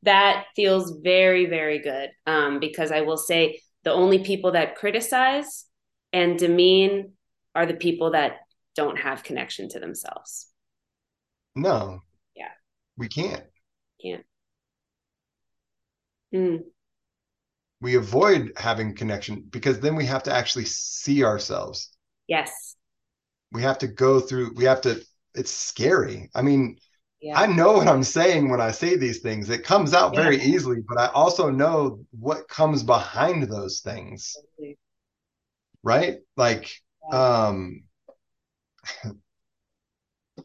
That feels very, very good. Um, because I will say the only people that criticize and demean are the people that don't have connection to themselves. No, Yeah. we can't. Can't. Mm. We avoid having connection because then we have to actually see ourselves. Yes. We have to go through, we have to, it's scary. I mean, yeah. I know what I'm saying when I say these things. It comes out yeah. very easily, but I also know what comes behind those things. Totally. Right? Like, yeah. um,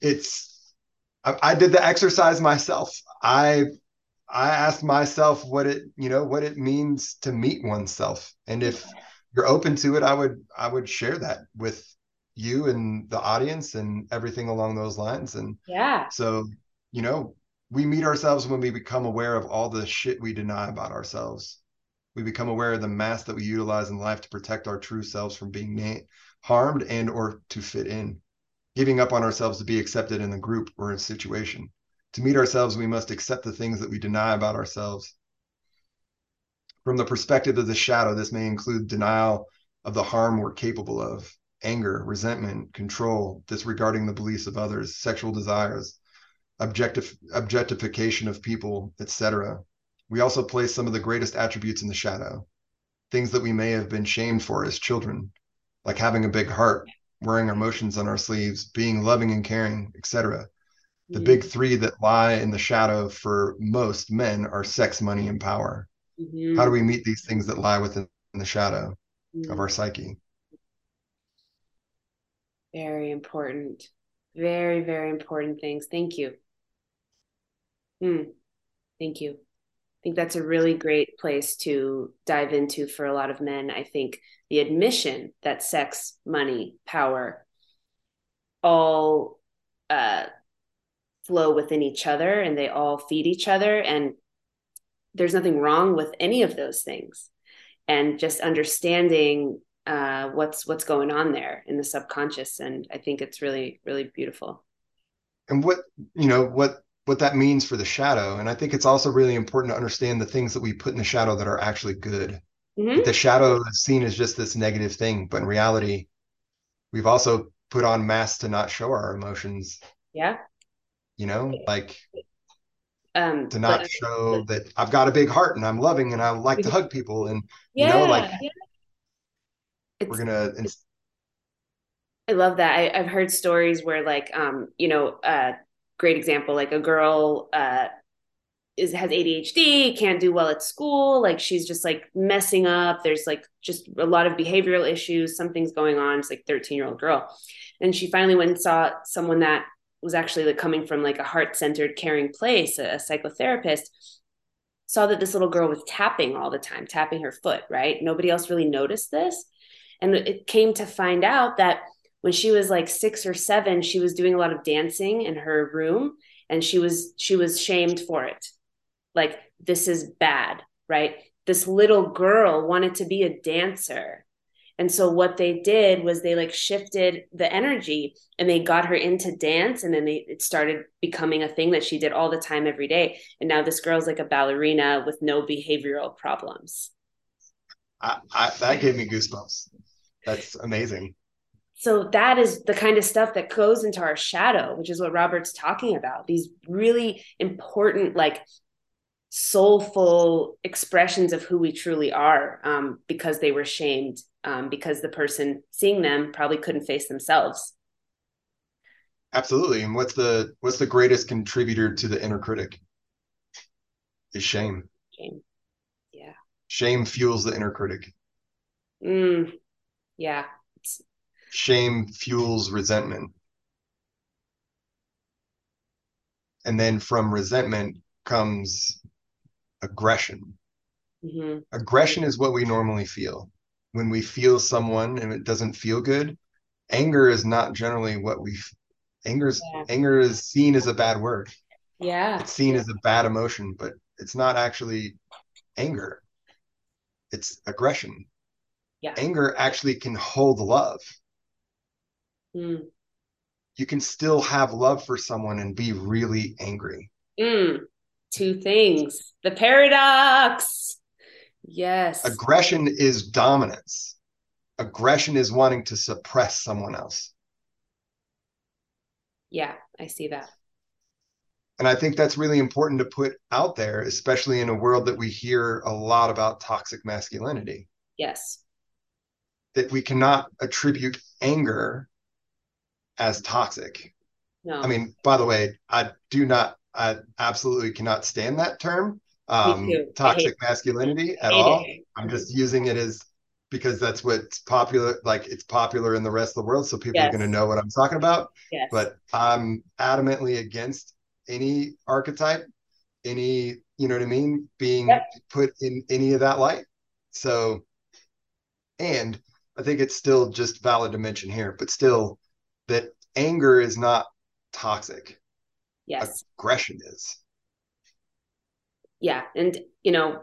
it's I, I did the exercise myself. I I asked myself what it you know what it means to meet oneself, and if you're open to it, I would I would share that with you and the audience and everything along those lines. And yeah, so you know we meet ourselves when we become aware of all the shit we deny about ourselves. We become aware of the mask that we utilize in life to protect our true selves from being na- harmed and or to fit in giving up on ourselves to be accepted in the group or a situation. To meet ourselves, we must accept the things that we deny about ourselves. From the perspective of the shadow, this may include denial of the harm we're capable of, anger, resentment, control, disregarding the beliefs of others, sexual desires, objectif- objectification of people, etc. We also place some of the greatest attributes in the shadow, things that we may have been shamed for as children, like having a big heart, wearing our emotions on our sleeves, being loving and caring, etc. The mm-hmm. big three that lie in the shadow for most men are sex, money, and power. Mm-hmm. How do we meet these things that lie within the shadow mm-hmm. of our psyche? Very important. Very, very important things. Thank you. Hmm. Thank you. I think that's a really great place to dive into for a lot of men. I think the admission that sex, money, power all uh, flow within each other and they all feed each other. And there's nothing wrong with any of those things. And just understanding uh, what's what's going on there in the subconscious, and I think it's really really beautiful. And what you know what what that means for the shadow, and I think it's also really important to understand the things that we put in the shadow that are actually good. Mm-hmm. The shadow is seen as just this negative thing, but in reality, we've also put on masks to not show our emotions. Yeah. You know, like um to not but, show but, that I've got a big heart and I'm loving and I like to hug people and yeah, you know like yeah. we're gonna I love that. I, have heard stories where like um, you know, uh great example, like a girl uh is has ADHD, can't do well at school, like she's just like messing up. There's like just a lot of behavioral issues, something's going on. It's like 13-year-old girl. And she finally went and saw someone that was actually like coming from like a heart-centered caring place a, a psychotherapist saw that this little girl was tapping all the time tapping her foot right nobody else really noticed this and it came to find out that when she was like six or seven she was doing a lot of dancing in her room and she was she was shamed for it like this is bad right this little girl wanted to be a dancer and so what they did was they like shifted the energy and they got her into dance and then they, it started becoming a thing that she did all the time every day. And now this girl's like a ballerina with no behavioral problems. I, I, that gave me goosebumps. That's amazing. So that is the kind of stuff that goes into our shadow, which is what Robert's talking about. These really important, like soulful expressions of who we truly are um, because they were shamed um, because the person seeing them probably couldn't face themselves. Absolutely. And what's the what's the greatest contributor to the inner critic? Is shame. Shame. Yeah. Shame fuels the inner critic. Mm, yeah shame fuels resentment and then from resentment comes aggression. Mm-hmm. Aggression is what we normally feel. When we feel someone and it doesn't feel good, anger is not generally what we anger is yeah. anger is seen as a bad word. Yeah. It's seen as a bad emotion, but it's not actually anger. It's aggression. Yeah. Anger actually can hold love. Mm. You can still have love for someone and be really angry. Mm. Two things. The paradox. Yes. Aggression is dominance. Aggression is wanting to suppress someone else. Yeah i see that. And i think that's really important to put out there especially in a world that we hear a lot about toxic masculinity. Yes. That we cannot attribute anger as toxic no. i mean by the way i do not I absolutely cannot stand that term, um, toxic masculinity at all. It. I'm just using it as because that's what's popular. Like it's popular in the rest of the world, so people yes. are going to know what I'm talking about. Yes. But I'm adamantly against any archetype, any you know what I mean, being yep. put in any of that light. So, and I think it's still just valid to mention here, but still that anger is not toxic. Yes. Aggression is. Yeah and you know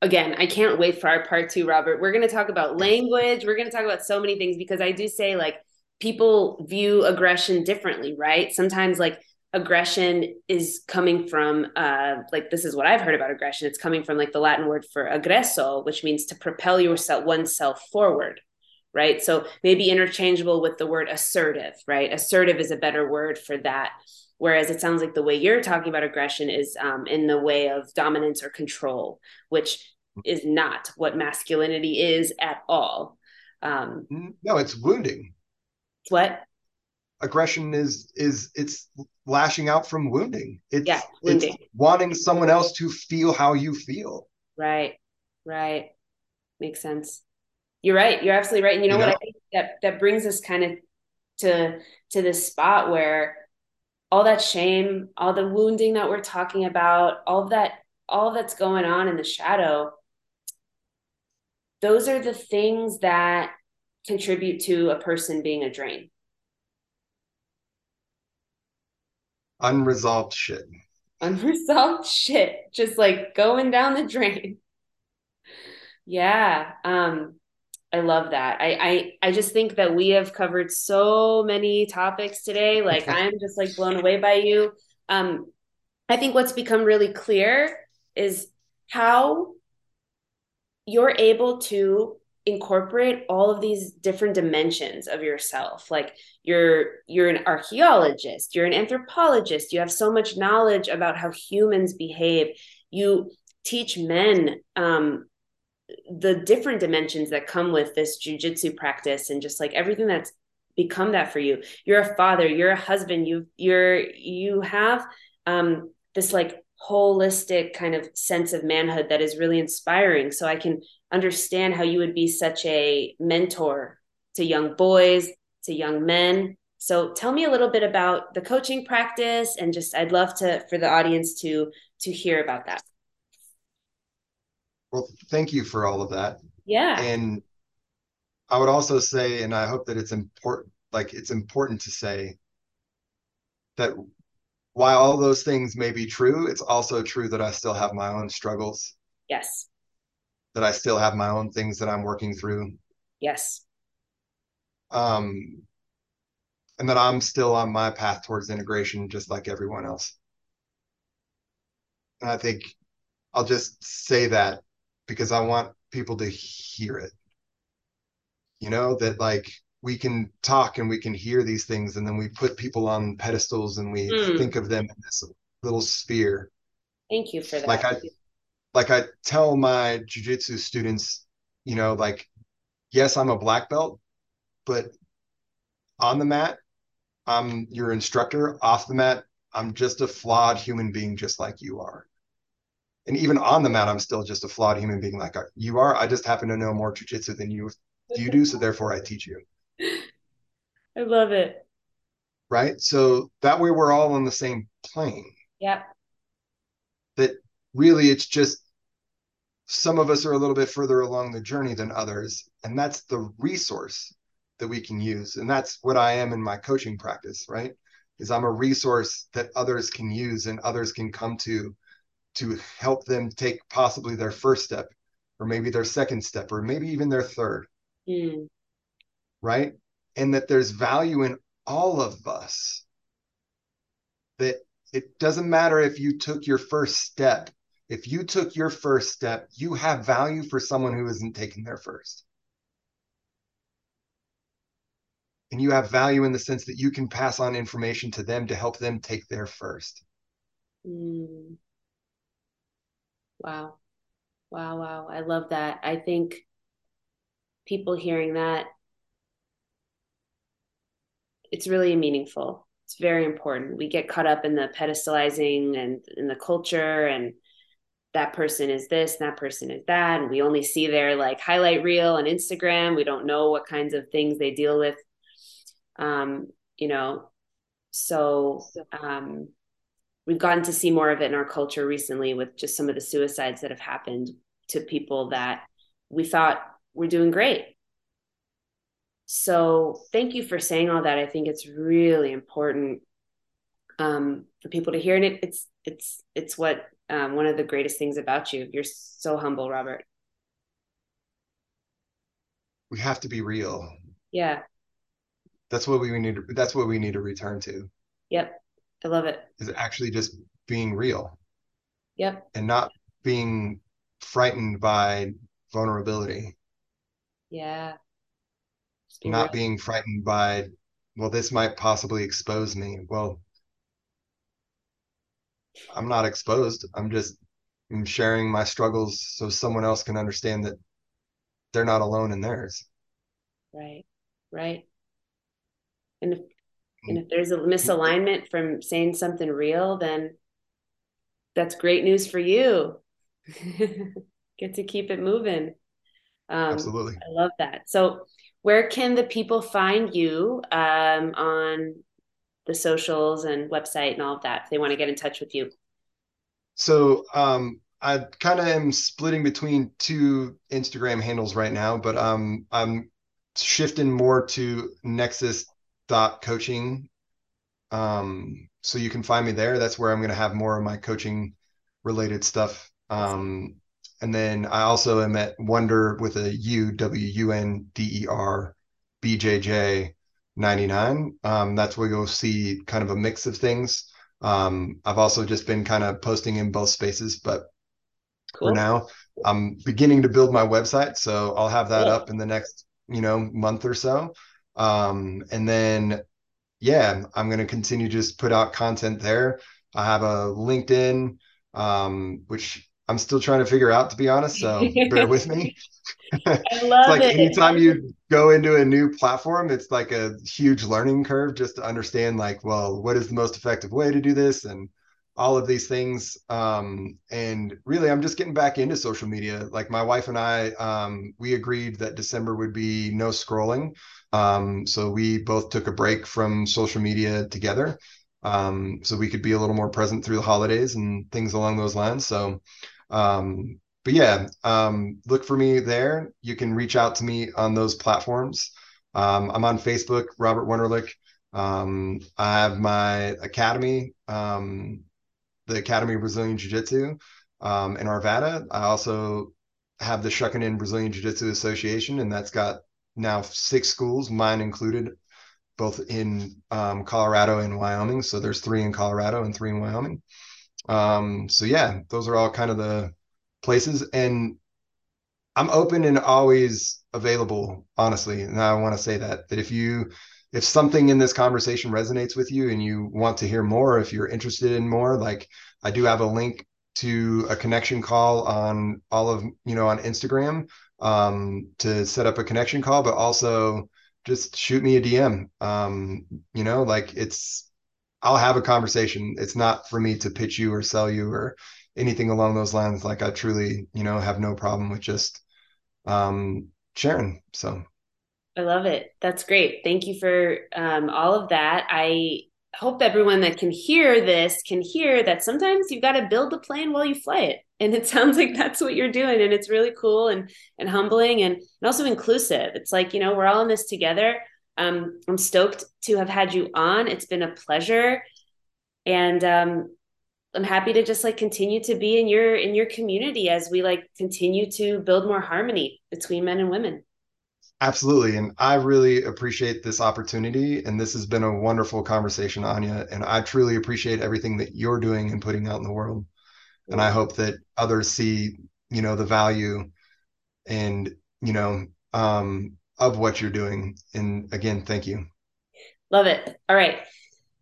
again i can't wait for our part two robert. We're going to talk about language. We're going to talk about so many things because i do say like people view aggression differently right? Sometimes like aggression is coming from uh like this is what i've heard about aggression. It's coming from like the latin word for aggresso which means to propel yourself oneself forward right so maybe interchangeable with the word assertive right assertive is a better word for that Whereas it sounds like the way you're talking about aggression is um, in the way of dominance or control, which is not what masculinity is at all. Um, no, it's wounding. What? Aggression is is it's lashing out from wounding. It's, yeah, wounding. it's wanting someone else to feel how you feel. Right, right, makes sense. You're right. You're absolutely right. And you know, you know? what? I think that that brings us kind of to to this spot where all that shame all the wounding that we're talking about all of that all that's going on in the shadow those are the things that contribute to a person being a drain unresolved shit unresolved shit just like going down the drain yeah um I love that. I, I I just think that we have covered so many topics today. Like I'm just like blown away by you. Um, I think what's become really clear is how you're able to incorporate all of these different dimensions of yourself like you're you're an archaeologist you're an anthropologist you have so much knowledge about how humans behave you teach men um, the different dimensions that come with this jujitsu practice and just like everything that's become that for you. You're a father, you're a husband, you you're you have um this like holistic kind of sense of manhood that is really inspiring. So I can understand how you would be such a mentor to young boys, to young men. So tell me a little bit about the coaching practice and just I'd love to for the audience to to hear about that. Well, thank you for all of that. Yeah. And I would also say, and I hope that it's important, like it's important to say that while all those things may be true, it's also true that I still have my own struggles. Yes. That I still have my own things that I'm working through. Yes. Um, and that I'm still on my path towards integration, just like everyone else. And I think I'll just say that because I want people to hear it. You know, that like we can talk and we can hear these things, and then we put people on pedestals and we mm. think of them in this little sphere. Thank you for that. Like I like I tell my jujitsu students, you know, like, yes, I'm a black belt, but on the mat, I'm your instructor. Off the mat, I'm just a flawed human being, just like you are and even on the mat, I'm still just a flawed human being like you are. I just happen to know more jujitsu than you you do, so therefore I teach you. I love it. Right. So that way we're all on the same plane. Yeah. That really it's just some of us are a little bit further along the journey than others. And that's the resource that we can use. And that's what I am in my coaching practice, right? Is I'm a resource that others can use and others can come to to help them take possibly their first step or maybe their second step or maybe even their third mm. right? And that there's value in all of us. That it doesn't matter if you took your first step. If you took your first step you have value for someone who isn't taking their first. And you have value in the sense that you can pass on information to them to help them take their first. Mm. Wow. Wow, wow. I love that. I think people hearing that it's really meaningful. It's very important. We get caught up in the pedestalizing and in the culture and that person is this and that person is that and we only see their like highlight reel on Instagram. We don't know what kinds of things they deal with. Um, you know, so um we've gotten to see more of it in our culture recently with just some of the suicides that have happened to people that we thought were doing great. So thank you for saying all that. I think it's really important um, for people to hear, and it, it's it's it's what um, one of the greatest things about you. You're so humble, Robert. We have to be real. Yeah. That's what we need. To, that's what we need to return to. Yep. I love it. Is actually just being real. Yep. And not being frightened by vulnerability. Yeah. Be not real. being frightened by, well, this might possibly expose me. Well, I'm not exposed. I'm just I'm sharing my struggles so someone else can understand that they're not alone in theirs. Right. Right. And if and if there's a misalignment from saying something real, then that's great news for you. Get to keep it moving. Um, Absolutely. I love that. So where can the people find you um, on the socials and website and all of that if they want to get in touch with you? So um, I kind of am splitting between two Instagram handles right now, but um, I'm shifting more to Nexus dot coaching. Um, so you can find me there. That's where I'm going to have more of my coaching related stuff. Um, and then I also am at Wonder with a U W U N D E R B J J 99. Um, that's where you'll see kind of a mix of things. Um, I've also just been kind of posting in both spaces, but cool. for now, I'm beginning to build my website. So I'll have that up in the next, you know, month or so. Um, and then, yeah, I'm going to continue just put out content there. I have a LinkedIn, um, which I'm still trying to figure out, to be honest. So bear with me. I love like it. anytime you go into a new platform, it's like a huge learning curve just to understand, like, well, what is the most effective way to do this, and all of these things. Um, and really, I'm just getting back into social media. Like my wife and I, um, we agreed that December would be no scrolling. Um, so we both took a break from social media together. Um, so we could be a little more present through the holidays and things along those lines. So um, but yeah, um, look for me there. You can reach out to me on those platforms. Um, I'm on Facebook, Robert Wunderlich. Um, I have my academy, the Academy of Brazilian Jiu Jitsu um, in Arvada. I also have the Shokunin Brazilian Jiu Jitsu Association, and that's got now six schools, mine included, both in um, Colorado and Wyoming. So there's three in Colorado and three in Wyoming. Um, so yeah, those are all kind of the places and I'm open and always available, honestly. And I want to say that that if you if something in this conversation resonates with you and you want to hear more, if you're interested in more, like I do have a link to a connection call on all of you know on Instagram um, to set up a connection call, but also just shoot me a DM. Um, you know, like it's I'll have a conversation. It's not for me to pitch you or sell you or anything along those lines. Like I truly, you know, have no problem with just um, sharing. So I love it. That's great. Thank you for um, all of that. I hope everyone that can hear this can hear that sometimes you've got to build the plane while you fly it. And it sounds like that's what you're doing. And it's really cool and and humbling and, and also inclusive. It's like, you know, we're all in this together. Um, I'm stoked to have had you on. It's been a pleasure. And um, I'm happy to just like continue to be in your in your community as we like continue to build more harmony between men and women. Absolutely. And I really appreciate this opportunity. And this has been a wonderful conversation, Anya. And I truly appreciate everything that you're doing and putting out in the world. And I hope that others see, you know, the value and, you know, um, of what you're doing. And again, thank you. Love it. All right.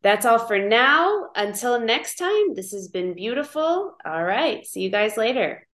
That's all for now. Until next time, this has been beautiful. All right. See you guys later.